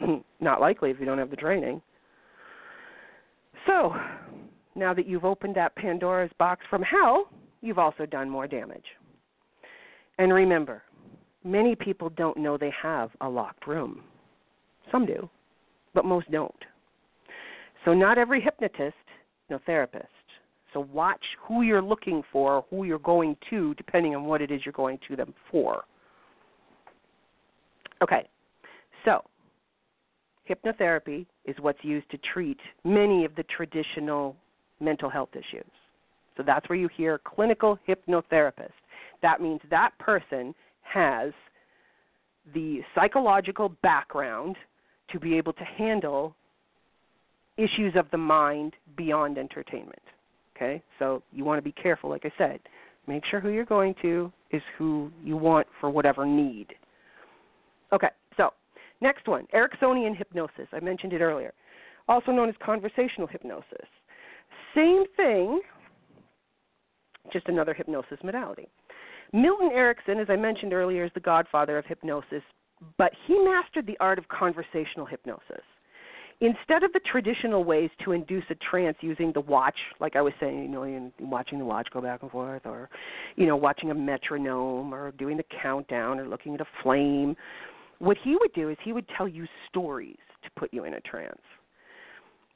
*laughs* Not likely if you don't have the training. So, now that you've opened that Pandora's box from hell, you've also done more damage. And remember, many people don't know they have a locked room. Some do, but most don't. So, not every hypnotist, no therapist. So, watch who you're looking for, who you're going to, depending on what it is you're going to them for. Okay, so hypnotherapy is what's used to treat many of the traditional mental health issues. So that's where you hear clinical hypnotherapist. That means that person has the psychological background to be able to handle issues of the mind beyond entertainment. Okay? So you want to be careful, like I said. Make sure who you're going to is who you want for whatever need. Okay, so next one Ericksonian hypnosis. I mentioned it earlier, also known as conversational hypnosis. Same thing, just another hypnosis modality. Milton Erickson, as I mentioned earlier, is the godfather of hypnosis, but he mastered the art of conversational hypnosis. Instead of the traditional ways to induce a trance using the watch, like I was saying, you know, in watching the watch go back and forth, or you know, watching a metronome, or doing the countdown, or looking at a flame, what he would do is he would tell you stories to put you in a trance.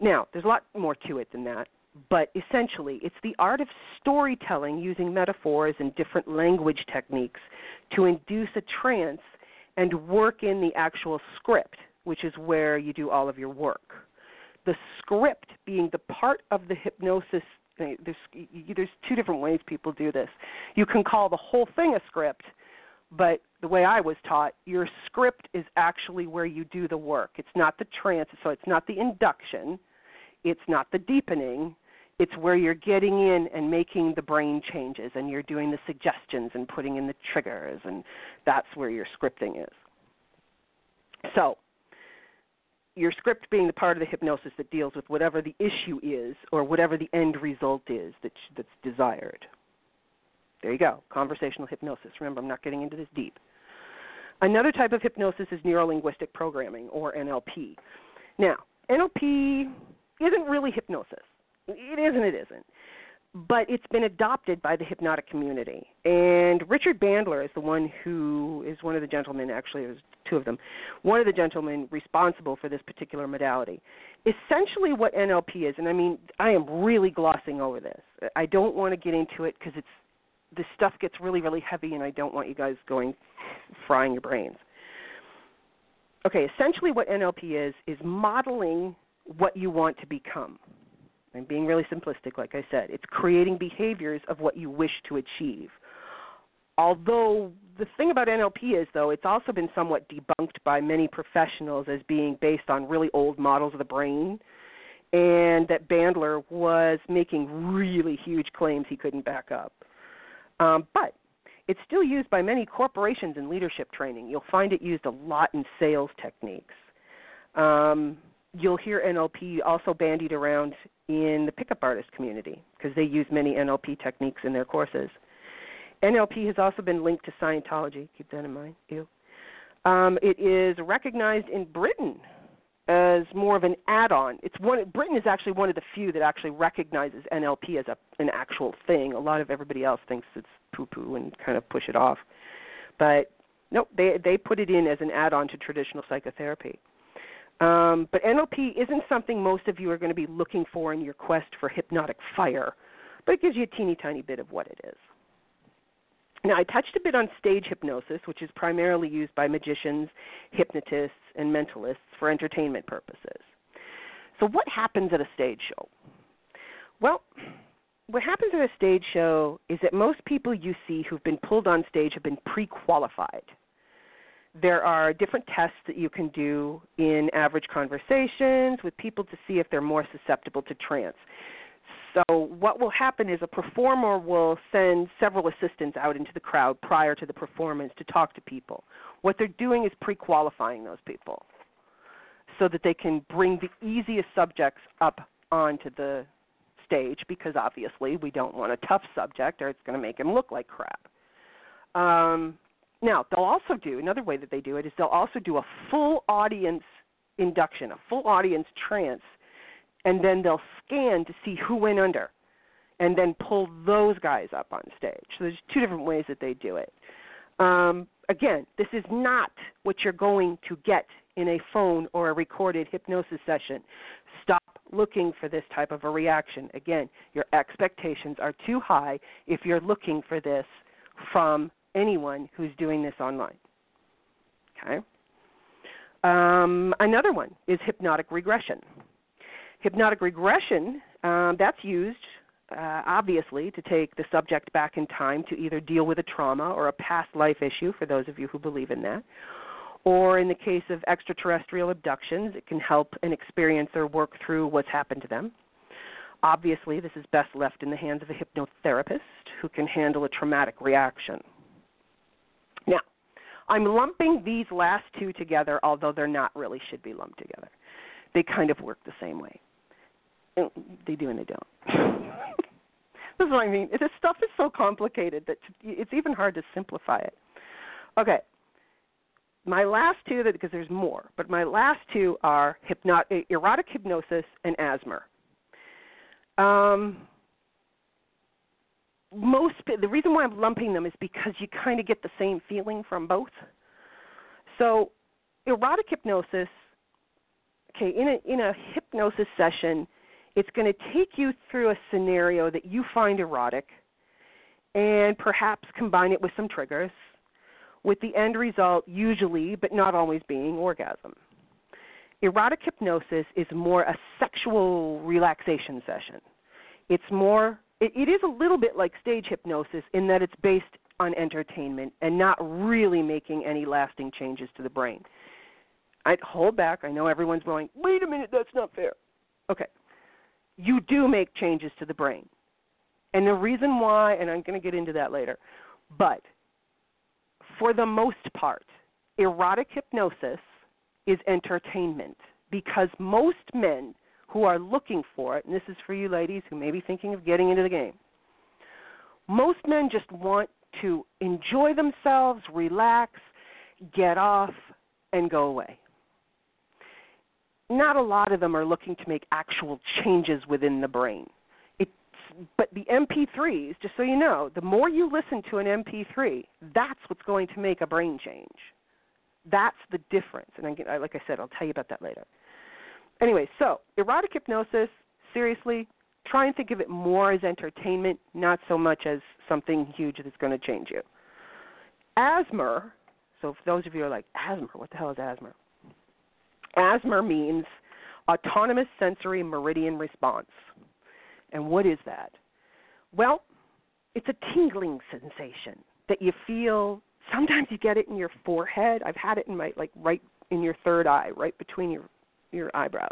Now, there's a lot more to it than that but essentially it's the art of storytelling using metaphors and different language techniques to induce a trance and work in the actual script, which is where you do all of your work. The script being the part of the hypnosis eh, there's there's two different ways people do this. You can call the whole thing a script, but the way I was taught, your script is actually where you do the work. It's not the trance, so it's not the induction it's not the deepening. It's where you're getting in and making the brain changes and you're doing the suggestions and putting in the triggers, and that's where your scripting is. So, your script being the part of the hypnosis that deals with whatever the issue is or whatever the end result is that, that's desired. There you go, conversational hypnosis. Remember, I'm not getting into this deep. Another type of hypnosis is neurolinguistic programming, or NLP. Now, NLP isn't really hypnosis. It is and it isn't. But it's been adopted by the hypnotic community. And Richard Bandler is the one who is one of the gentlemen, actually, there's two of them, one of the gentlemen responsible for this particular modality. Essentially, what NLP is, and I mean, I am really glossing over this. I don't want to get into it because it's this stuff gets really, really heavy, and I don't want you guys going frying your brains. Okay, essentially, what NLP is is modeling what you want to become. I'm being really simplistic, like I said. It's creating behaviors of what you wish to achieve. Although the thing about NLP is, though, it's also been somewhat debunked by many professionals as being based on really old models of the brain, and that Bandler was making really huge claims he couldn't back up. Um, but it's still used by many corporations in leadership training. You'll find it used a lot in sales techniques. Um, you'll hear NLP also bandied around in the pickup artist community because they use many NLP techniques in their courses. NLP has also been linked to Scientology. Keep that in mind. Ew. Um, it is recognized in Britain as more of an add-on. It's one. Britain is actually one of the few that actually recognizes NLP as a, an actual thing. A lot of everybody else thinks it's poo-poo and kind of push it off. But nope, they they put it in as an add-on to traditional psychotherapy. Um, but NLP isn't something most of you are going to be looking for in your quest for hypnotic fire, but it gives you a teeny tiny bit of what it is. Now, I touched a bit on stage hypnosis, which is primarily used by magicians, hypnotists, and mentalists for entertainment purposes. So, what happens at a stage show? Well, what happens at a stage show is that most people you see who've been pulled on stage have been pre qualified there are different tests that you can do in average conversations with people to see if they're more susceptible to trance. So, what will happen is a performer will send several assistants out into the crowd prior to the performance to talk to people. What they're doing is pre qualifying those people so that they can bring the easiest subjects up onto the stage because obviously we don't want a tough subject or it's going to make him look like crap. Um, now, they'll also do another way that they do it is they'll also do a full audience induction, a full audience trance, and then they'll scan to see who went under and then pull those guys up on stage. So there's two different ways that they do it. Um, again, this is not what you're going to get in a phone or a recorded hypnosis session. Stop looking for this type of a reaction. Again, your expectations are too high if you're looking for this from anyone who's doing this online. Okay. Um, another one is hypnotic regression. Hypnotic regression, um, that's used uh, obviously to take the subject back in time to either deal with a trauma or a past life issue, for those of you who believe in that. Or in the case of extraterrestrial abductions, it can help an experiencer work through what's happened to them. Obviously, this is best left in the hands of a hypnotherapist who can handle a traumatic reaction. I'm lumping these last two together, although they're not really should be lumped together. They kind of work the same way. They do and they don't. *laughs* this is what I mean. This stuff is so complicated that it's even hard to simplify it. Okay. My last two, because there's more, but my last two are hypnot- erotic hypnosis and ASMR. Um, most the reason why I'm lumping them is because you kind of get the same feeling from both. So, erotic hypnosis, okay, in a in a hypnosis session, it's going to take you through a scenario that you find erotic and perhaps combine it with some triggers with the end result usually but not always being orgasm. Erotic hypnosis is more a sexual relaxation session. It's more it, it is a little bit like stage hypnosis in that it's based on entertainment and not really making any lasting changes to the brain. I'd hold back. I know everyone's going, wait a minute, that's not fair. Okay. you do make changes to the brain. And the reason why, and I'm going to get into that later, but for the most part, erotic hypnosis is entertainment because most men who are looking for it, and this is for you ladies who may be thinking of getting into the game, most men just want to enjoy themselves, relax, get off, and go away. Not a lot of them are looking to make actual changes within the brain. It's, but the MP3s, just so you know, the more you listen to an MP3, that's what's going to make a brain change. That's the difference. And I, like I said, I'll tell you about that later. Anyway, so erotic hypnosis, seriously, try and think of it more as entertainment, not so much as something huge that's going to change you. ASMR, so for those of you who are like, ASMR, what the hell is ASMR? ASMR means autonomous sensory meridian response. And what is that? Well, it's a tingling sensation that you feel. Sometimes you get it in your forehead. I've had it in my like right in your third eye, right between your your eyebrows.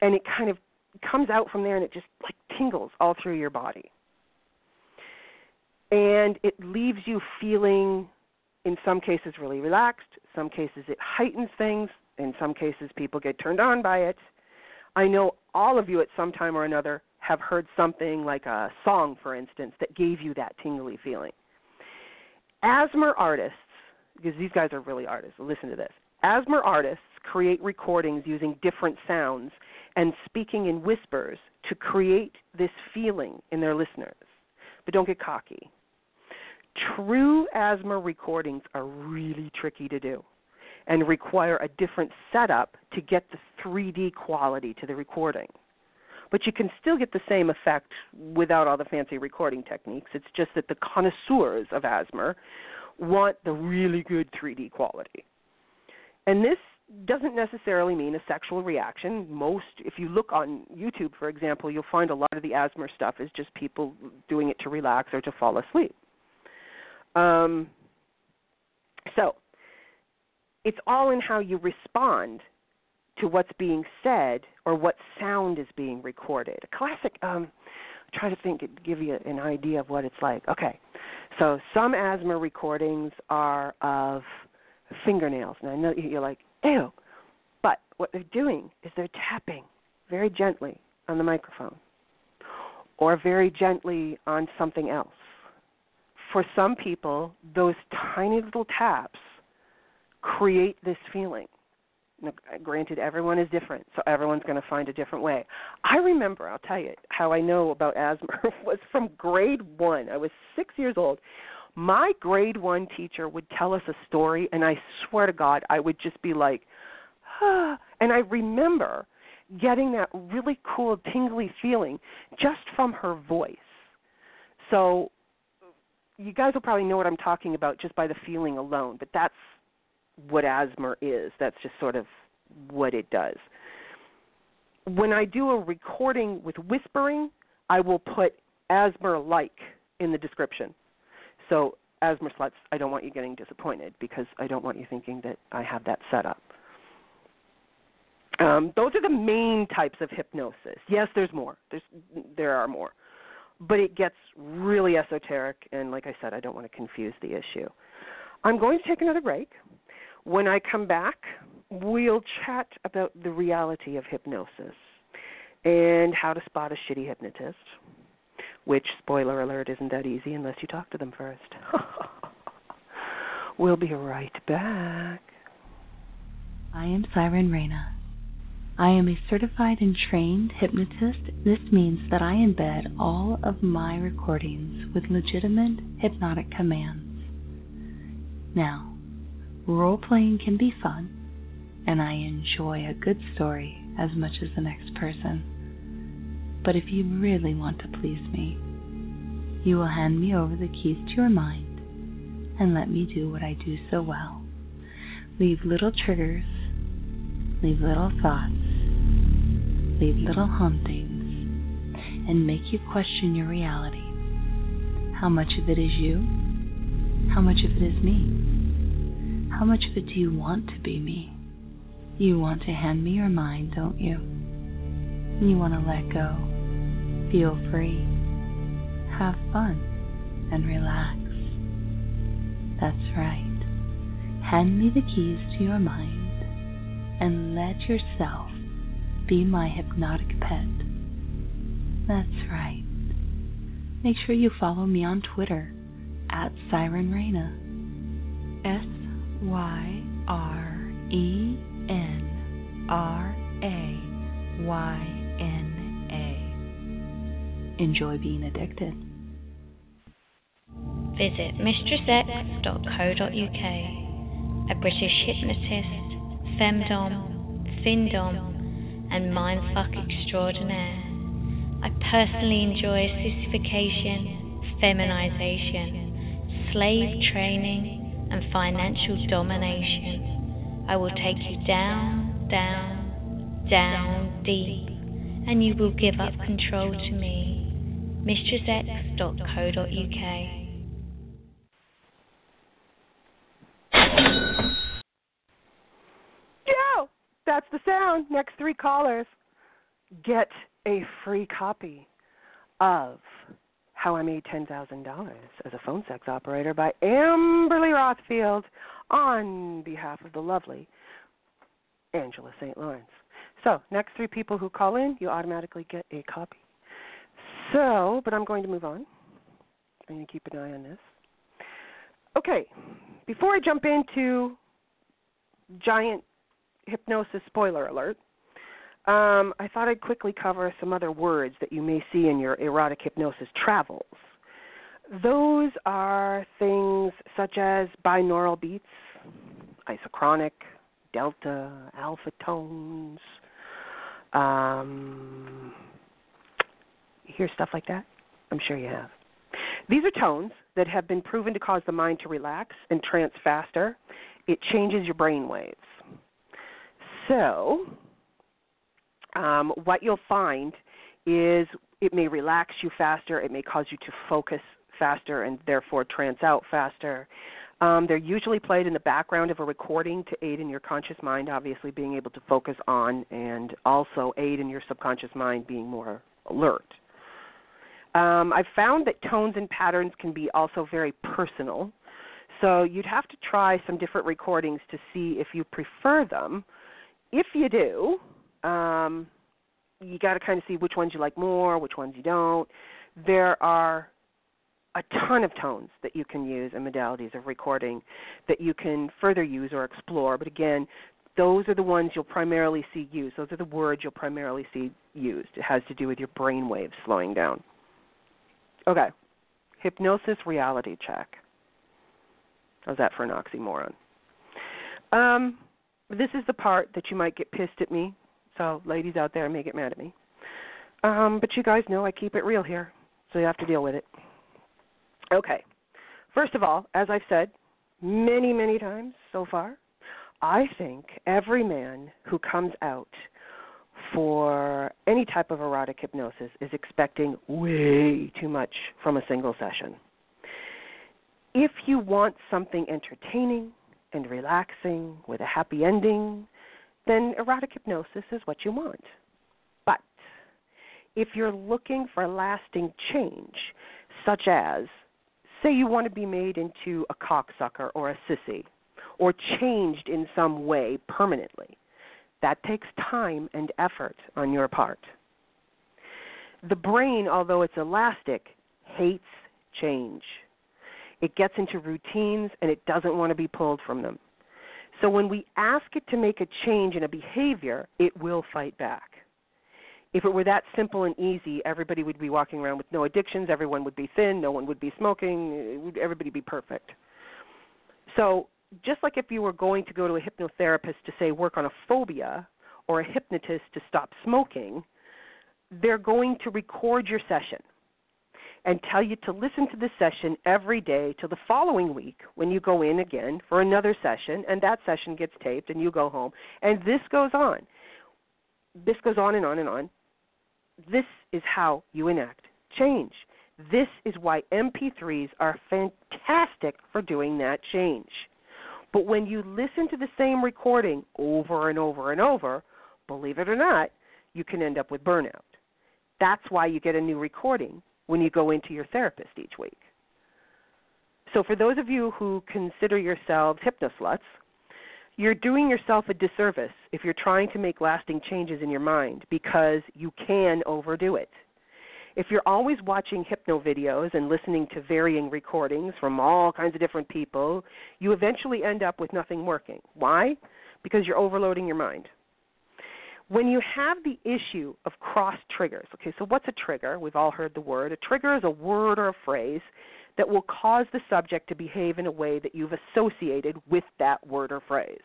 And it kind of comes out from there and it just like tingles all through your body. And it leaves you feeling in some cases really relaxed, some cases it heightens things, in some cases people get turned on by it. I know all of you at some time or another have heard something like a song, for instance, that gave you that tingly feeling. ASMR artists, because these guys are really artists, listen to this. ASMR artists create recordings using different sounds and speaking in whispers to create this feeling in their listeners. But don't get cocky. True ASMR recordings are really tricky to do and require a different setup to get the 3D quality to the recording. But you can still get the same effect without all the fancy recording techniques. It's just that the connoisseurs of ASMR want the really good 3D quality. And this doesn't necessarily mean a sexual reaction. Most, if you look on YouTube, for example, you'll find a lot of the ASMR stuff is just people doing it to relax or to fall asleep. Um, so, it's all in how you respond to what's being said or what sound is being recorded. A classic, um, try to think, give you an idea of what it's like. Okay, so some ASMR recordings are of fingernails. And I know you're like, ew. But what they're doing is they're tapping very gently on the microphone or very gently on something else. For some people, those tiny little taps create this feeling. Now, granted, everyone is different, so everyone's going to find a different way. I remember, I'll tell you, how I know about ASMR *laughs* was from grade one. I was six years old. My grade one teacher would tell us a story, and I swear to God, I would just be like, ah. And I remember getting that really cool, tingly feeling just from her voice. So you guys will probably know what I'm talking about just by the feeling alone, but that's what ASMR is. That's just sort of what it does. When I do a recording with whispering, I will put ASMR like in the description. So, ASMR sluts, I don't want you getting disappointed because I don't want you thinking that I have that set up. Um, those are the main types of hypnosis. Yes, there's more. There's there are more, but it gets really esoteric, and like I said, I don't want to confuse the issue. I'm going to take another break. When I come back, we'll chat about the reality of hypnosis and how to spot a shitty hypnotist which, spoiler alert, isn't that easy unless you talk to them first. *laughs* we'll be right back. I am Syren Rayna. I am a certified and trained hypnotist. This means that I embed all of my recordings with legitimate hypnotic commands. Now, role playing can be fun, and I enjoy a good story as much as the next person. But if you really want to please me, you will hand me over the keys to your mind and let me do what I do so well. Leave little triggers, leave little thoughts, leave little hauntings, and make you question your reality. How much of it is you? How much of it is me? How much of it do you want to be me? You want to hand me your mind, don't you? You want to let go, feel free, have fun, and relax. That's right. Hand me the keys to your mind and let yourself be my hypnotic pet. That's right. Make sure you follow me on Twitter at Syren Rayna. S Y R E N R A Y N A. Enjoy being addicted. Visit mistressx.co.uk, a British hypnotist, femdom, findom, and mindfuck extraordinaire. I personally enjoy sissification, feminization, slave training, and financial domination. I will take you down, down, down deep, and you will give up control to me. mistressx.co.uk Yo! That's the sound. Next three callers get a free copy of How I Made $10,000 as a Phone Sex Operator by Amberly Rothfield on behalf of the lovely Angela St. Lawrence. So, next three people who call in, you automatically get a copy. So, but I'm going to move on. I'm going to keep an eye on this. Okay, before I jump into giant hypnosis spoiler alert, um, I thought I'd quickly cover some other words that you may see in your erotic hypnosis travels. Those are things such as binaural beats, isochronic, delta, alpha tones. Um, you hear stuff like that? I'm sure you have. These are tones that have been proven to cause the mind to relax and trance faster. It changes your brain waves. So, um, what you'll find is it may relax you faster, it may cause you to focus faster and therefore trance out faster. Um, they're usually played in the background of a recording to aid in your conscious mind, obviously being able to focus on, and also aid in your subconscious mind being more alert. Um, I've found that tones and patterns can be also very personal. So you'd have to try some different recordings to see if you prefer them. If you do, um, you got to kind of see which ones you like more, which ones you don't. There are a ton of tones that you can use and modalities of recording that you can further use or explore. But again, those are the ones you'll primarily see used. Those are the words you'll primarily see used. It has to do with your brain waves slowing down. Okay. Hypnosis reality check. How's that for an oxymoron? Um, this is the part that you might get pissed at me. So, ladies out there may get mad at me. Um, but you guys know I keep it real here, so you have to deal with it. Okay. First of all, as I've said many, many times so far, I think every man who comes out for any type of erotic hypnosis is expecting way too much from a single session. If you want something entertaining and relaxing with a happy ending, then erotic hypnosis is what you want. But if you're looking for lasting change, such as, say, you want to be made into a cocksucker or a sissy, or changed in some way permanently, that takes time and effort on your part. The brain, although it's elastic, hates change. It gets into routines and it doesn't want to be pulled from them. So when we ask it to make a change in a behavior, it will fight back. If it were that simple and easy, everybody would be walking around with no addictions, everyone would be thin, no one would be smoking, everybody would be perfect. So just like if you were going to go to a hypnotherapist to say work on a phobia or a hypnotist to stop smoking, they're going to record your session and tell you to listen to the session every day till the following week when you go in again for another session and that session gets taped and you go home and this goes on. This goes on and on and on. This is how you enact change. This is why MP3s are fantastic for doing that change. But when you listen to the same recording over and over and over, believe it or not, you can end up with burnout. That's why you get a new recording when you go into your therapist each week. So, for those of you who consider yourselves hypnosluts, you're doing yourself a disservice if you're trying to make lasting changes in your mind because you can overdo it. If you're always watching hypno videos and listening to varying recordings from all kinds of different people, you eventually end up with nothing working. Why? Because you're overloading your mind. When you have the issue of cross triggers, okay, so what's a trigger? We've all heard the word. A trigger is a word or a phrase that will cause the subject to behave in a way that you've associated with that word or phrase.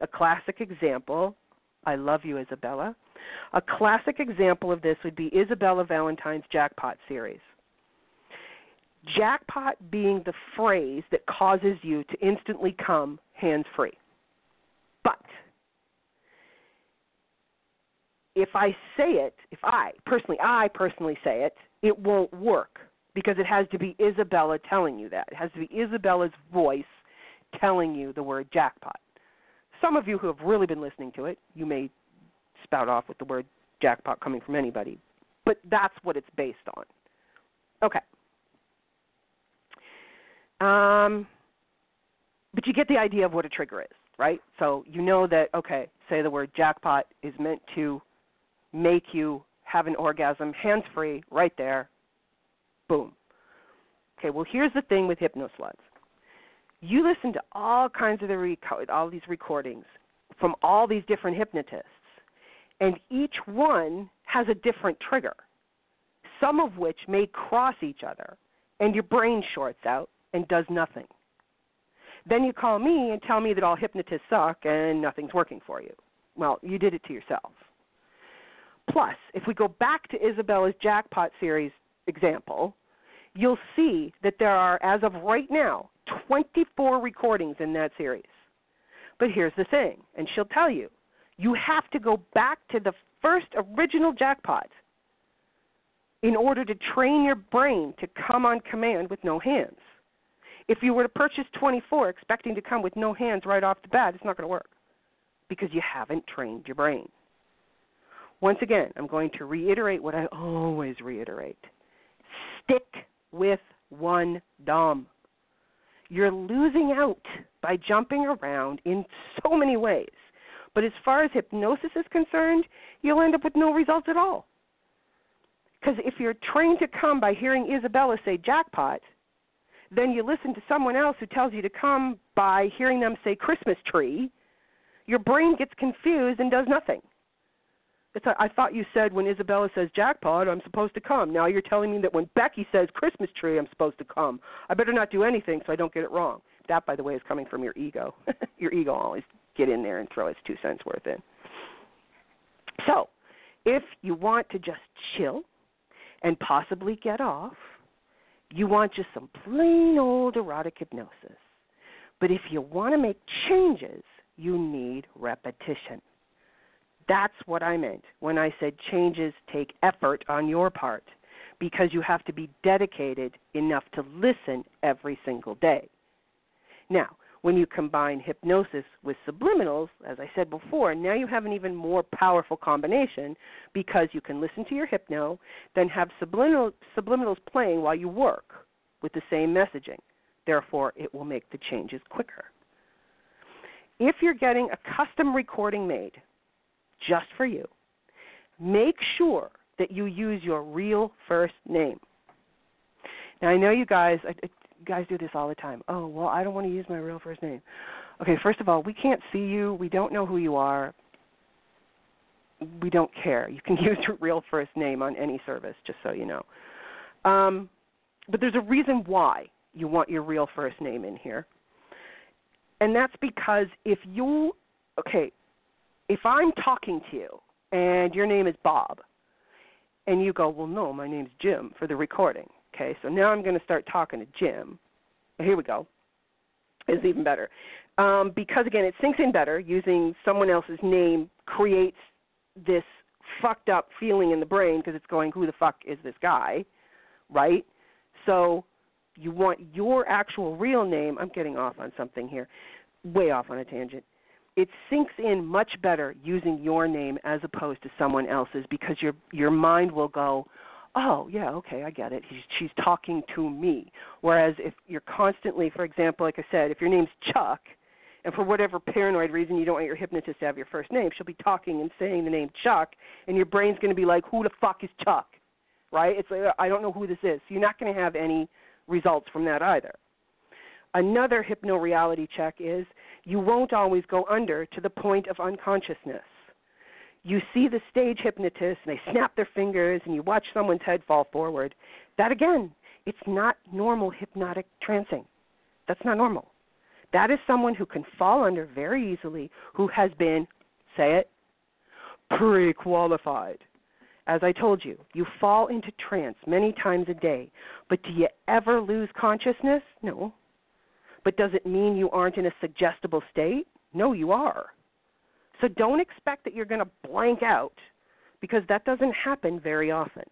A classic example I love you, Isabella. A classic example of this would be Isabella Valentine's Jackpot series. Jackpot being the phrase that causes you to instantly come hands free. But if I say it, if I personally, I personally say it, it won't work because it has to be Isabella telling you that. It has to be Isabella's voice telling you the word jackpot. Some of you who have really been listening to it, you may spout off with the word jackpot coming from anybody, but that's what it's based on. Okay. Um, but you get the idea of what a trigger is, right? So you know that, okay, say the word jackpot is meant to make you have an orgasm hands free right there. Boom. Okay, well, here's the thing with hypnosluts. You listen to all kinds of the all these recordings from all these different hypnotists, and each one has a different trigger, some of which may cross each other, and your brain shorts out and does nothing. Then you call me and tell me that all hypnotists suck and nothing's working for you. Well, you did it to yourself. Plus, if we go back to Isabella's jackpot series example, you'll see that there are, as of right now, 24 recordings in that series. But here's the thing, and she'll tell you you have to go back to the first original jackpot in order to train your brain to come on command with no hands. If you were to purchase 24 expecting to come with no hands right off the bat, it's not going to work because you haven't trained your brain. Once again, I'm going to reiterate what I always reiterate stick with one Dom. You're losing out by jumping around in so many ways. But as far as hypnosis is concerned, you'll end up with no results at all. Because if you're trained to come by hearing Isabella say jackpot, then you listen to someone else who tells you to come by hearing them say Christmas tree, your brain gets confused and does nothing. It's I thought you said when Isabella says jackpot, I'm supposed to come. Now you're telling me that when Becky says Christmas tree, I'm supposed to come. I better not do anything so I don't get it wrong. That, by the way, is coming from your ego. *laughs* your ego always get in there and throw its two cents worth in. So, if you want to just chill and possibly get off, you want just some plain old erotic hypnosis. But if you want to make changes, you need repetition. That's what I meant when I said changes take effort on your part because you have to be dedicated enough to listen every single day. Now, when you combine hypnosis with subliminals, as I said before, now you have an even more powerful combination because you can listen to your hypno, then have subliminal, subliminals playing while you work with the same messaging. Therefore, it will make the changes quicker. If you're getting a custom recording made just for you, make sure that you use your real first name. Now, I know you guys, I, guys do this all the time. Oh, well, I don't want to use my real first name. Okay, first of all, we can't see you. We don't know who you are. We don't care. You can *laughs* use your real first name on any service, just so you know. Um, but there's a reason why you want your real first name in here. And that's because if you, okay, if I'm talking to you and your name is Bob, and you go, well, no, my name's Jim for the recording. Okay, so now I'm going to start talking to Jim. Here we go. It's even better. Um, because again, it sinks in better using someone else's name creates this fucked up feeling in the brain because it's going, who the fuck is this guy, right? So you want your actual real name. I'm getting off on something here, way off on a tangent. It sinks in much better using your name as opposed to someone else's because your your mind will go, "Oh, yeah, okay, I get it. He's, she's talking to me." Whereas if you're constantly, for example, like I said, if your name's Chuck, and for whatever paranoid reason you don't want your hypnotist to have your first name, she'll be talking and saying the name Chuck, and your brain's going to be like, "Who the fuck is Chuck?" Right? It's like I don't know who this is. So you're not going to have any results from that either. Another hypno-reality check is you won't always go under to the point of unconsciousness. You see the stage hypnotist and they snap their fingers and you watch someone's head fall forward. That again, it's not normal hypnotic trancing. That's not normal. That is someone who can fall under very easily, who has been, say it, pre qualified. As I told you, you fall into trance many times a day, but do you ever lose consciousness? No. But does it mean you aren't in a suggestible state? No, you are. So don't expect that you're going to blank out because that doesn't happen very often.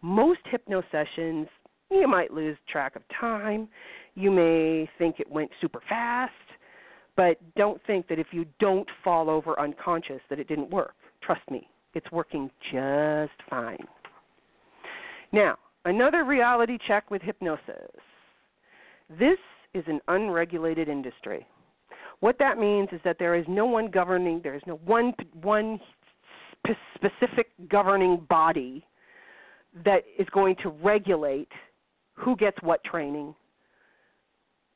Most hypno sessions, you might lose track of time. You may think it went super fast, but don't think that if you don't fall over unconscious that it didn't work. Trust me, it's working just fine. Now, another reality check with hypnosis. This is an unregulated industry. What that means is that there is no one governing, there is no one one specific governing body that is going to regulate who gets what training,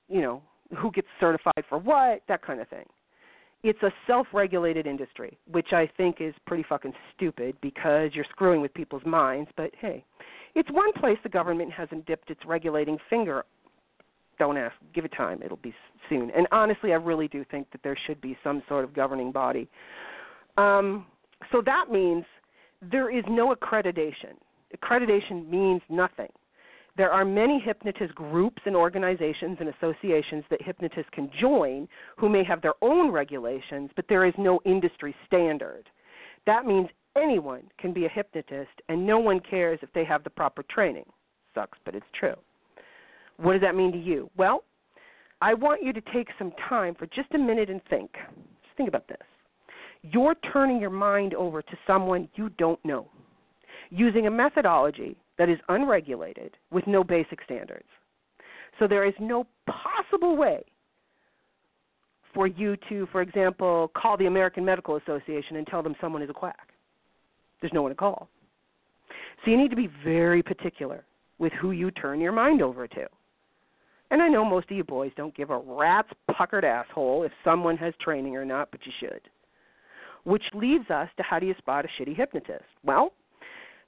you know, who gets certified for what, that kind of thing. It's a self-regulated industry, which I think is pretty fucking stupid because you're screwing with people's minds, but hey, it's one place the government hasn't dipped its regulating finger don't ask. Give it time. It'll be soon. And honestly, I really do think that there should be some sort of governing body. Um, so that means there is no accreditation. Accreditation means nothing. There are many hypnotist groups and organizations and associations that hypnotists can join who may have their own regulations, but there is no industry standard. That means anyone can be a hypnotist and no one cares if they have the proper training. Sucks, but it's true. What does that mean to you? Well, I want you to take some time for just a minute and think. Just think about this. You're turning your mind over to someone you don't know using a methodology that is unregulated with no basic standards. So there is no possible way for you to, for example, call the American Medical Association and tell them someone is a quack. There's no one to call. So you need to be very particular with who you turn your mind over to. And I know most of you boys don't give a rat's puckered asshole if someone has training or not, but you should. Which leads us to how do you spot a shitty hypnotist? Well,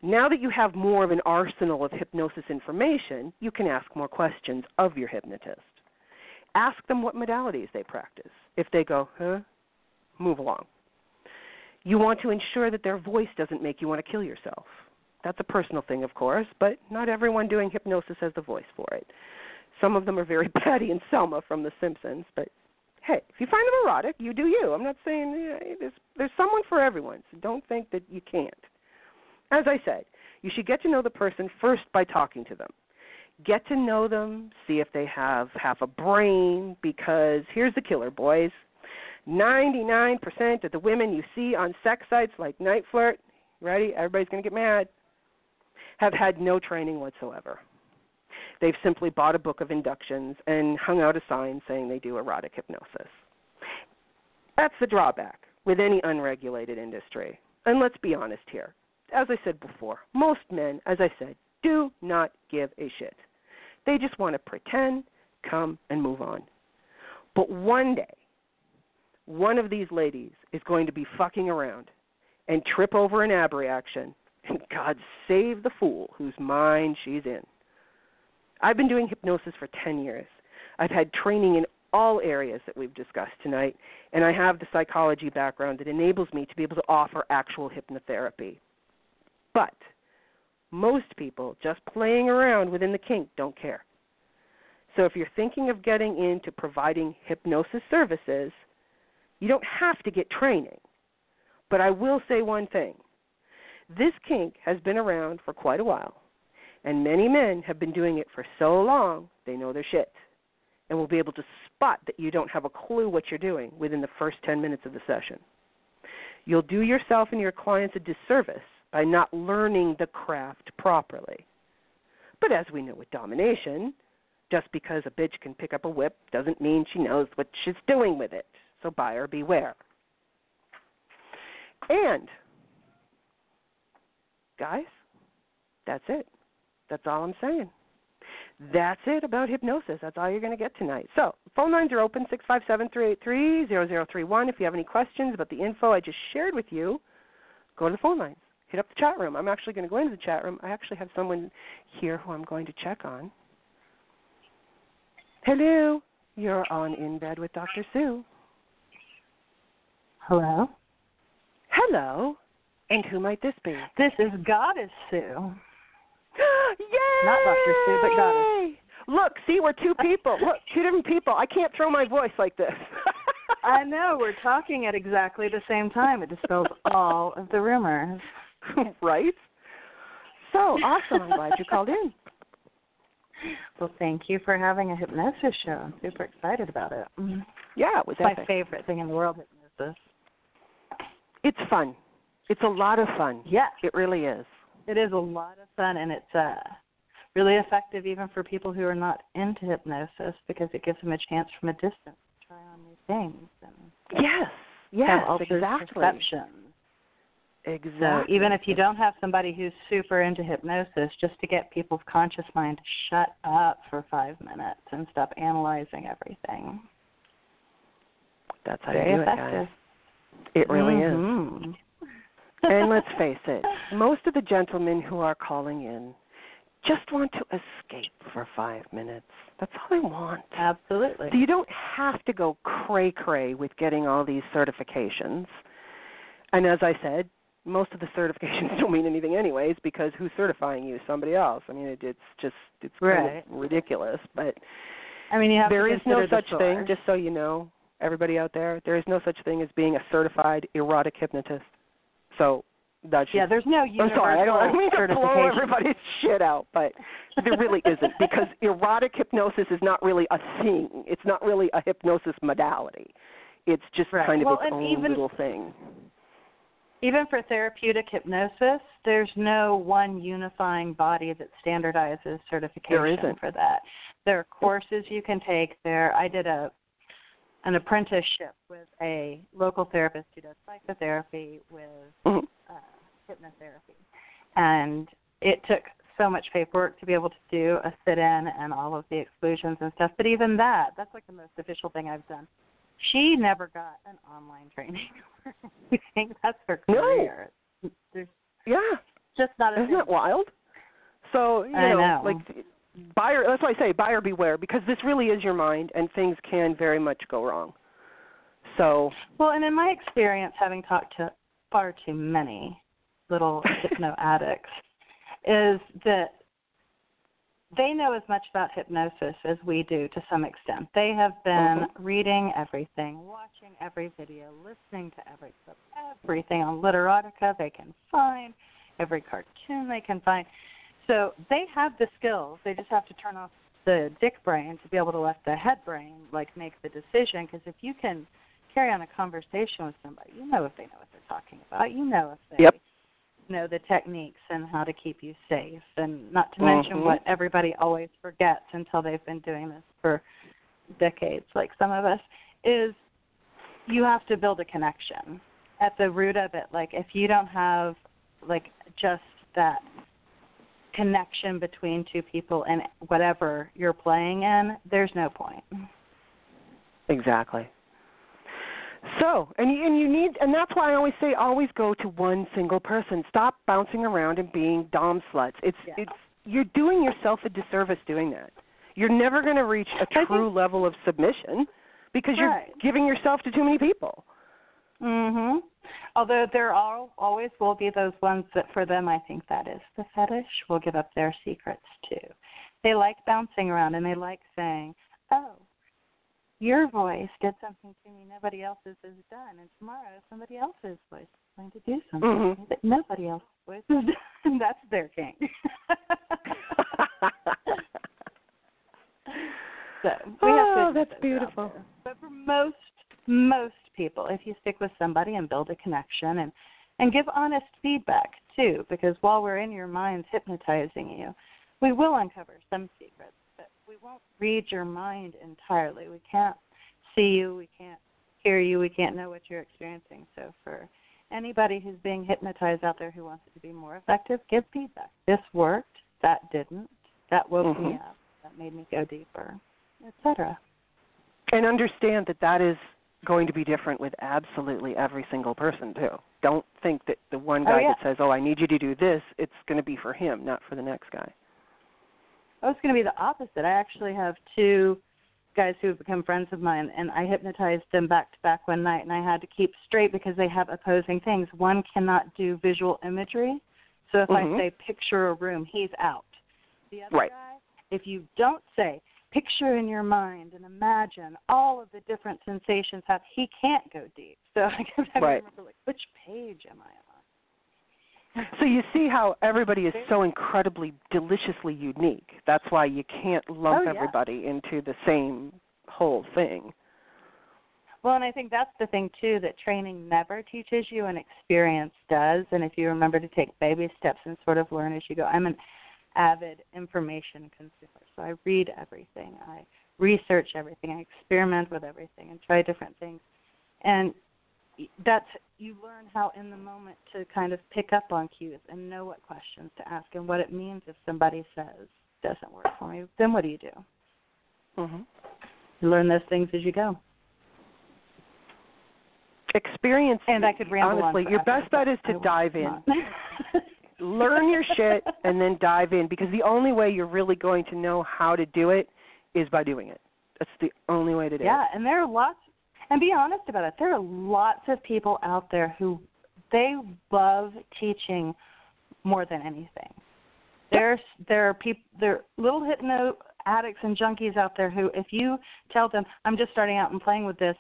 now that you have more of an arsenal of hypnosis information, you can ask more questions of your hypnotist. Ask them what modalities they practice. If they go, huh, move along. You want to ensure that their voice doesn't make you want to kill yourself. That's a personal thing, of course, but not everyone doing hypnosis has the voice for it. Some of them are very *laughs* Patty and Selma from The Simpsons, but hey, if you find them erotic, you do you. I'm not saying yeah, there's there's someone for everyone, so don't think that you can't. As I said, you should get to know the person first by talking to them. Get to know them, see if they have half a brain, because here's the killer, boys. 99% of the women you see on sex sites like NiteFlirt, ready? Everybody's going to get mad, have had no training whatsoever. They've simply bought a book of inductions and hung out a sign saying they do erotic hypnosis. That's the drawback with any unregulated industry. And let's be honest here. As I said before, most men, as I said, do not give a shit. They just want to pretend, come, and move on. But one day, one of these ladies is going to be fucking around and trip over an abreaction, and God save the fool whose mind she's in. I've been doing hypnosis for 10 years. I've had training in all areas that we've discussed tonight, and I have the psychology background that enables me to be able to offer actual hypnotherapy. But most people just playing around within the kink don't care. So if you're thinking of getting into providing hypnosis services, you don't have to get training. But I will say one thing. This kink has been around for quite a while. And many men have been doing it for so long, they know their shit. and will be able to spot that you don't have a clue what you're doing within the first 10 minutes of the session. You'll do yourself and your clients a disservice by not learning the craft properly. But as we know with domination, just because a bitch can pick up a whip doesn't mean she knows what she's doing with it. So buyer beware. And, guys, that's it. That's all I'm saying. That's it about hypnosis. That's all you're going to get tonight. So, phone lines are open 657 383 0031. If you have any questions about the info I just shared with you, go to the phone lines. Hit up the chat room. I'm actually going to go into the chat room. I actually have someone here who I'm going to check on. Hello. You're on In Bed with Dr. Sue. Hello. Hello. And who might this be? This is Goddess Sue. Yay! Not Dr. Sue, but Goddess. Look, see, we're two people. *laughs* Look, two different people. I can't throw my voice like this. *laughs* I know. We're talking at exactly the same time. It dispels *laughs* all of the rumors. right? So awesome. I'm glad you called in. Well, thank you for having a hypnosis show. I'm super excited about it. Mm-hmm. Yeah, it was it's my favorite thing in the world, hypnosis. It's fun. It's a lot of fun. Yeah. It really is. It is a lot of fun, and it's uh, really effective even for people who are not into hypnosis because it gives them a chance from a distance to try on new things and Yes. Yes, exactly. perceptions. Exactly. So even if you don't have somebody who's super into hypnosis, just to get people's conscious mind to shut up for five minutes and stop analyzing everything. That's how Very you do it, effective. guys. It really is. And let's face it, most of the gentlemen who are calling in just want to escape for five minutes. That's all they want. Absolutely. So you don't have to go cray cray with getting all these certifications. And as I said, most of the certifications *laughs* don't mean anything anyways because who's certifying you? Somebody else. I mean, it, it's just it's kind of ridiculous. But I mean, there is no such thing. Just so you know, everybody out there, there is no such thing as being a certified erotic hypnotist. So that should Yeah, there's no universal. I'm sorry, I don't *laughs* I mean to blow everybody's shit out, but there really isn't because erotic hypnosis is not really a thing. It's not really a hypnosis modality. It's just Right. kind of Well, its own even- little thing. Even for therapeutic hypnosis, there's no one unifying body that standardizes certification for that. There are courses you can take there. I did a an apprenticeship with a local therapist who does psychotherapy with Mhm. uh, hypnotherapy. And it took so much paperwork to be able to do a sit in and all of the exclusions and stuff. But even that, that's like the most official thing I've done. She never got an online training. *laughs* I think that's her No. career. There's Yeah. just not a Isn't thing. that wild? So, you I know, know. like buyer that's why I say buyer beware because this really is your mind and things can very much go wrong. So Well, and in my experience, having talked to far too many little *laughs* hypno addicts, is that they know as much about hypnosis as we do to some extent. They have been Mhm. reading everything, watching every video, listening to every everything on Literotica they can find, every cartoon they can find. So they have the skills. They just have to turn off the dick brain to be able to let the head brain like make the decision. Because if you can carry on a conversation with somebody, you know if they know what they're talking about. You know if they Yep. know the techniques and how to keep you safe. And not to mention Mhm. what everybody always forgets until they've been doing this for decades, like some of us, is you have to build a connection at the root of it. Like if you don't have like just that connection between two people and whatever you're playing in, there's no point. Exactly. So, and you, and you need, and that's why I always say, always go to one single person. Stop bouncing around and being dom sluts. It's Yeah. it's you're doing yourself a disservice doing that. You're never going to reach a think- true level of submission because you're giving yourself to too many people. Mhm. Although there are always will be those ones that for them I think that is the fetish will give up their secrets too. They like bouncing around and they like saying, "Oh, your voice did something to me nobody else's has done, and tomorrow somebody else's voice is going to do something Mhm. that nobody else's voice has done." *laughs* That's their king. *laughs* So we have oh, good that's beautiful. But for most most people, if you stick with somebody and build a connection and and give honest feedback too, because while we're in your minds hypnotizing you, we will uncover some secrets, but we won't read your mind entirely. We can't see you, we can't hear you, we can't know what you're experiencing. So for anybody who's being hypnotized out there who wants it to be more effective, give feedback. This worked, that didn't, that woke mm-hmm. me up, that made me go deeper, etc. And understand that that is going to be different with absolutely every single person too. Don't think that the one guy yeah. that says, "Oh, I need you to do this," it's going to be for him, not for the next guy. Oh, it's going to be the opposite. I actually have two guys who have become friends of mine, and I hypnotized them back to back one night, and I had to keep straight because they have opposing things. One cannot do visual imagery, so if Mhm. I say picture a room, he's out. The other Right. guy, if you don't say picture in your mind and imagine all of the different sensations have, he can't go deep. So *laughs* I kept having Right. remember, like, which page am I on? So you see how everybody is so incredibly deliciously unique. That's why you can't lump Oh, yeah. everybody into the same whole thing. Well, and I think that's the thing too that training never teaches you, and experience does. And if you remember to take baby steps and sort of learn as you go, I'm an avid information consumer, so I read everything, I research everything, I experiment with everything, and try different things. And that's you learn how in the moment to kind of pick up on cues and know what questions to ask and what it means if somebody says doesn't work for me. Then what do you do? Mm-hmm. You learn those things as you go. Experience. And I could ramble on honestly, your best bet is to dive in. *laughs* Learn your shit and then dive in because the only way you're really going to know how to do it is by doing it. That's the only way to do Yeah, it. Yeah, and there are lots and be honest about it. There are lots of people out there who they love teaching more than anything. There's there are people there are little hypno addicts and junkies out there who if you tell them I'm just starting out and playing with this,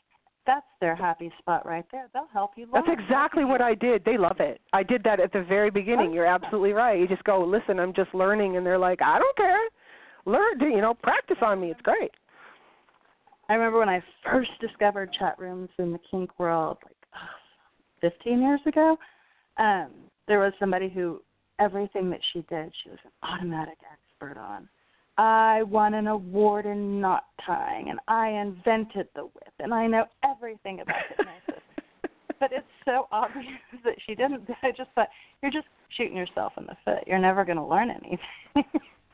that's their happy spot right there. They'll help you learn. That's exactly what I did. They love it. I did that at the very beginning. You're absolutely right. You just go, listen, I'm just learning, and they're like, I don't care. Learn, you know, practice on me. It's great. I remember when I first discovered chat rooms in the kink world, like oh, 15 years ago. Um, there was somebody who everything that she did, she was an automatic expert on. I won an award in knot tying, and I invented the whip, and I know everything about *laughs* hypnosis. but it's so obvious that she didn't. *laughs* I just thought you're just shooting yourself in the foot. You're never going to learn anything. *laughs*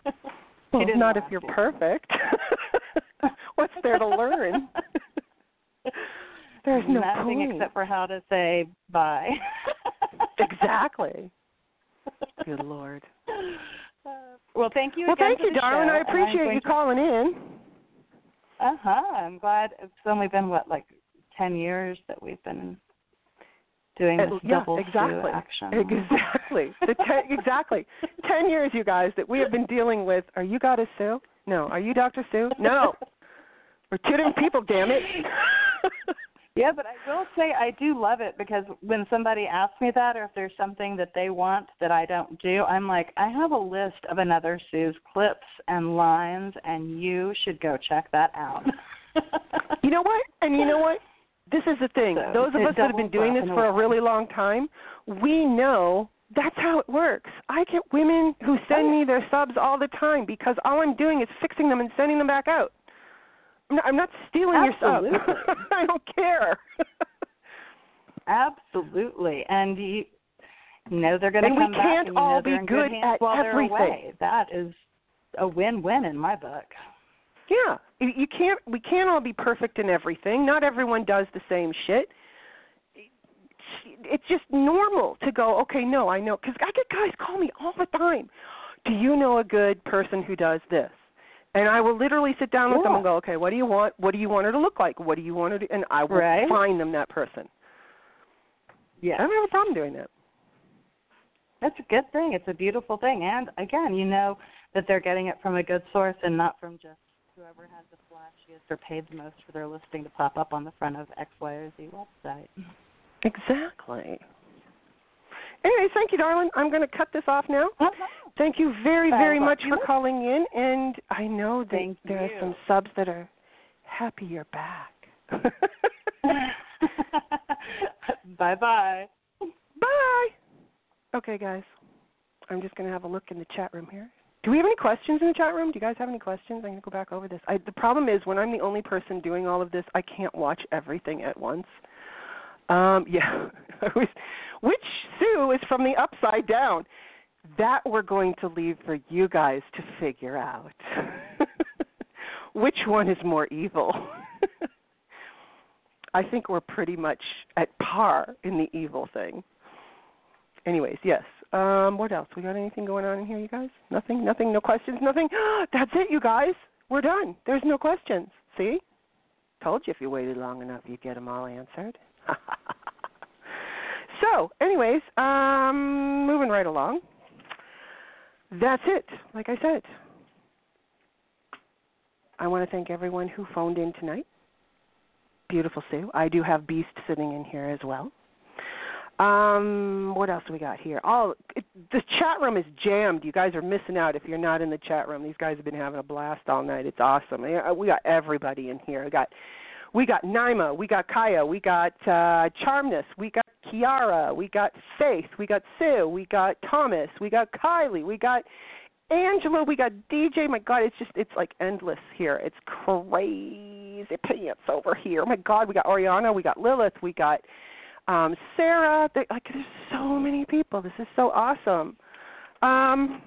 She Well, didn't if you're to. perfect. What's there to learn? There's no Nothing point. except for how to say bye. exactly. Good lord. Well, thank you Well, again thank you, darling. show, I appreciate you to- calling in. Uh huh. I'm glad it's only been what like ten years that we've been doing Uh, this yeah, double exactly. Action. Exactly. Ten, *laughs* exactly. Ten years, you guys, that we have been dealing with. Are you Goddess Sue? No. Are you Dr. Sue? No. We're two different people. Damn it. *laughs* Yeah, but I will say I do love it because when somebody asks me that, or if there's something that they want that I don't do, I'm like, I have a list of another Sue's clips and lines, and you should go check that out. *laughs* You know what? And you know what? This is the thing. So, Those of *laughs* us that have been doing this for a really long time, we know that's how it works. I get women who send oh, me their subs all the time because all I'm doing is fixing them and sending them back out. I'm not, I'm not stealing your stuff. *laughs* I don't care. Absolutely, and you know they're going to And we come back, can't and all be good hands at while everything. That is a win-win in my book. Yeah, you you can't. We can't all be perfect in everything. Not everyone does the same shit. It's just normal to go. Okay, no, I know because I get guys call me all the time. Do you know a good person who does this? And I will literally sit down with them and go, okay, what do you want? What do you want her to look like? What do you want her to? And I will Right. find them that person. Yeah. I don't have a problem doing that. That's a good thing. It's a beautiful thing. And again, you know that they're getting it from a good source and not from just whoever has the flashiest or paid the most for their listing to pop up on the front of X, Y, or Z website. Exactly. Anyway, thank you, darling. I'm going to cut this off now. Uh-huh. Thank you very, very much for calling in. And I know that Thank there are some subs that are happy you're back. *laughs* bye bye. Bye. Okay, guys. I'm just going to have a look in the chat room here. Do we have any questions in the chat room? Do you guys have any questions? I'm going to go back over this. I, the problem is when I'm the only person doing all of this, I can't watch everything at once. Um, *laughs* yeah, *laughs* which Sue is from the upside down. That we're going to leave for you guys to figure out. *laughs* which one is more evil? *laughs* I think we're pretty much at par in the evil thing. Anyways, yes. Um, what else? We got anything going on in here, you guys? Nothing? Nothing? No questions? Nothing? *gasps* That's it, you guys. We're done. There's no questions. See? Told you if you waited long enough, you'd get them all answered. *laughs* so, anyways, um, moving right along. That's it. Like I said, I want to thank everyone who phoned in tonight. Beautiful Sue. I do have Beast sitting in here as well. Um, what else do we got here? Oh, it, the chat room is jammed. You guys are missing out if you're not in the chat room. These guys have been having a blast all night. It's awesome. We got everybody in here. We got we got Naima, we got Kaya, we got uh Charmness, we got Kiara, we got Faith, we got Sue, we got Thomas, we got Kylie, we got Angela, we got DJ. My God, it's just it's like endless here. It's crazy pants over here. My God, we got Oriana, we got Lilith, we got um Sarah. They, like there's so many people. This is so awesome. Um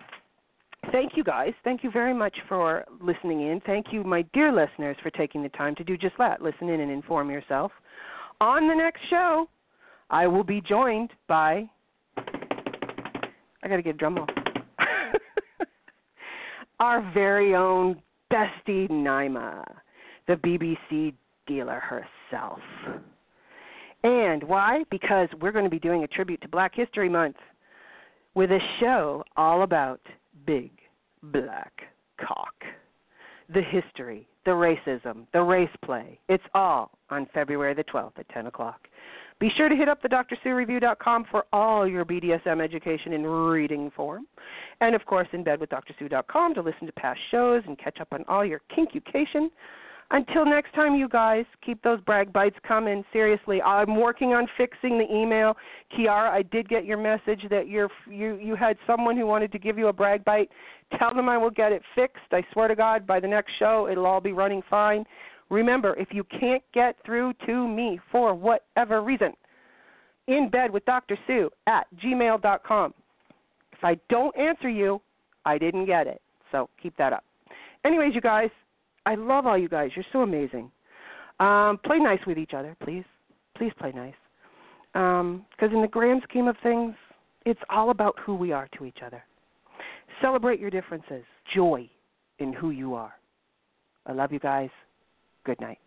Thank you guys. Thank you very much for listening in. Thank you, my dear listeners, for taking the time to do just that listen in and inform yourself. On the next show, I will be joined by. I got to get a drum roll. *laughs* Our very own bestie Naima, the BBC dealer herself. And why? Because we're going to be doing a tribute to Black History Month with a show all about big black cock. The history, the racism, the race play. It's all on February the 12th at 10 o'clock. Be sure to hit up the drsuereview.com for all your BDSM education in reading form. And of course, in bed with drsue.com to listen to past shows and catch up on all your kinkucation. Until next time, you guys, keep those brag bites coming. Seriously, I'm working on fixing the email. Kiara, I did get your message that you're you you had someone who wanted to give you a brag bite. Tell them I will get it fixed. I swear to God, by the next show, it'll all be running fine. Remember, if you can't get through to me for whatever reason, in bed with Dr. Sue at gmail.com. If I don't answer you, I didn't get it. So keep that up. Anyways, you guys, I love all you guys. You're so amazing. Um, play nice with each other, please. Please play nice. Because in the grand scheme of things, it's all about who we are to each other. Celebrate your differences. Joy in who you are. I love you guys. Good night.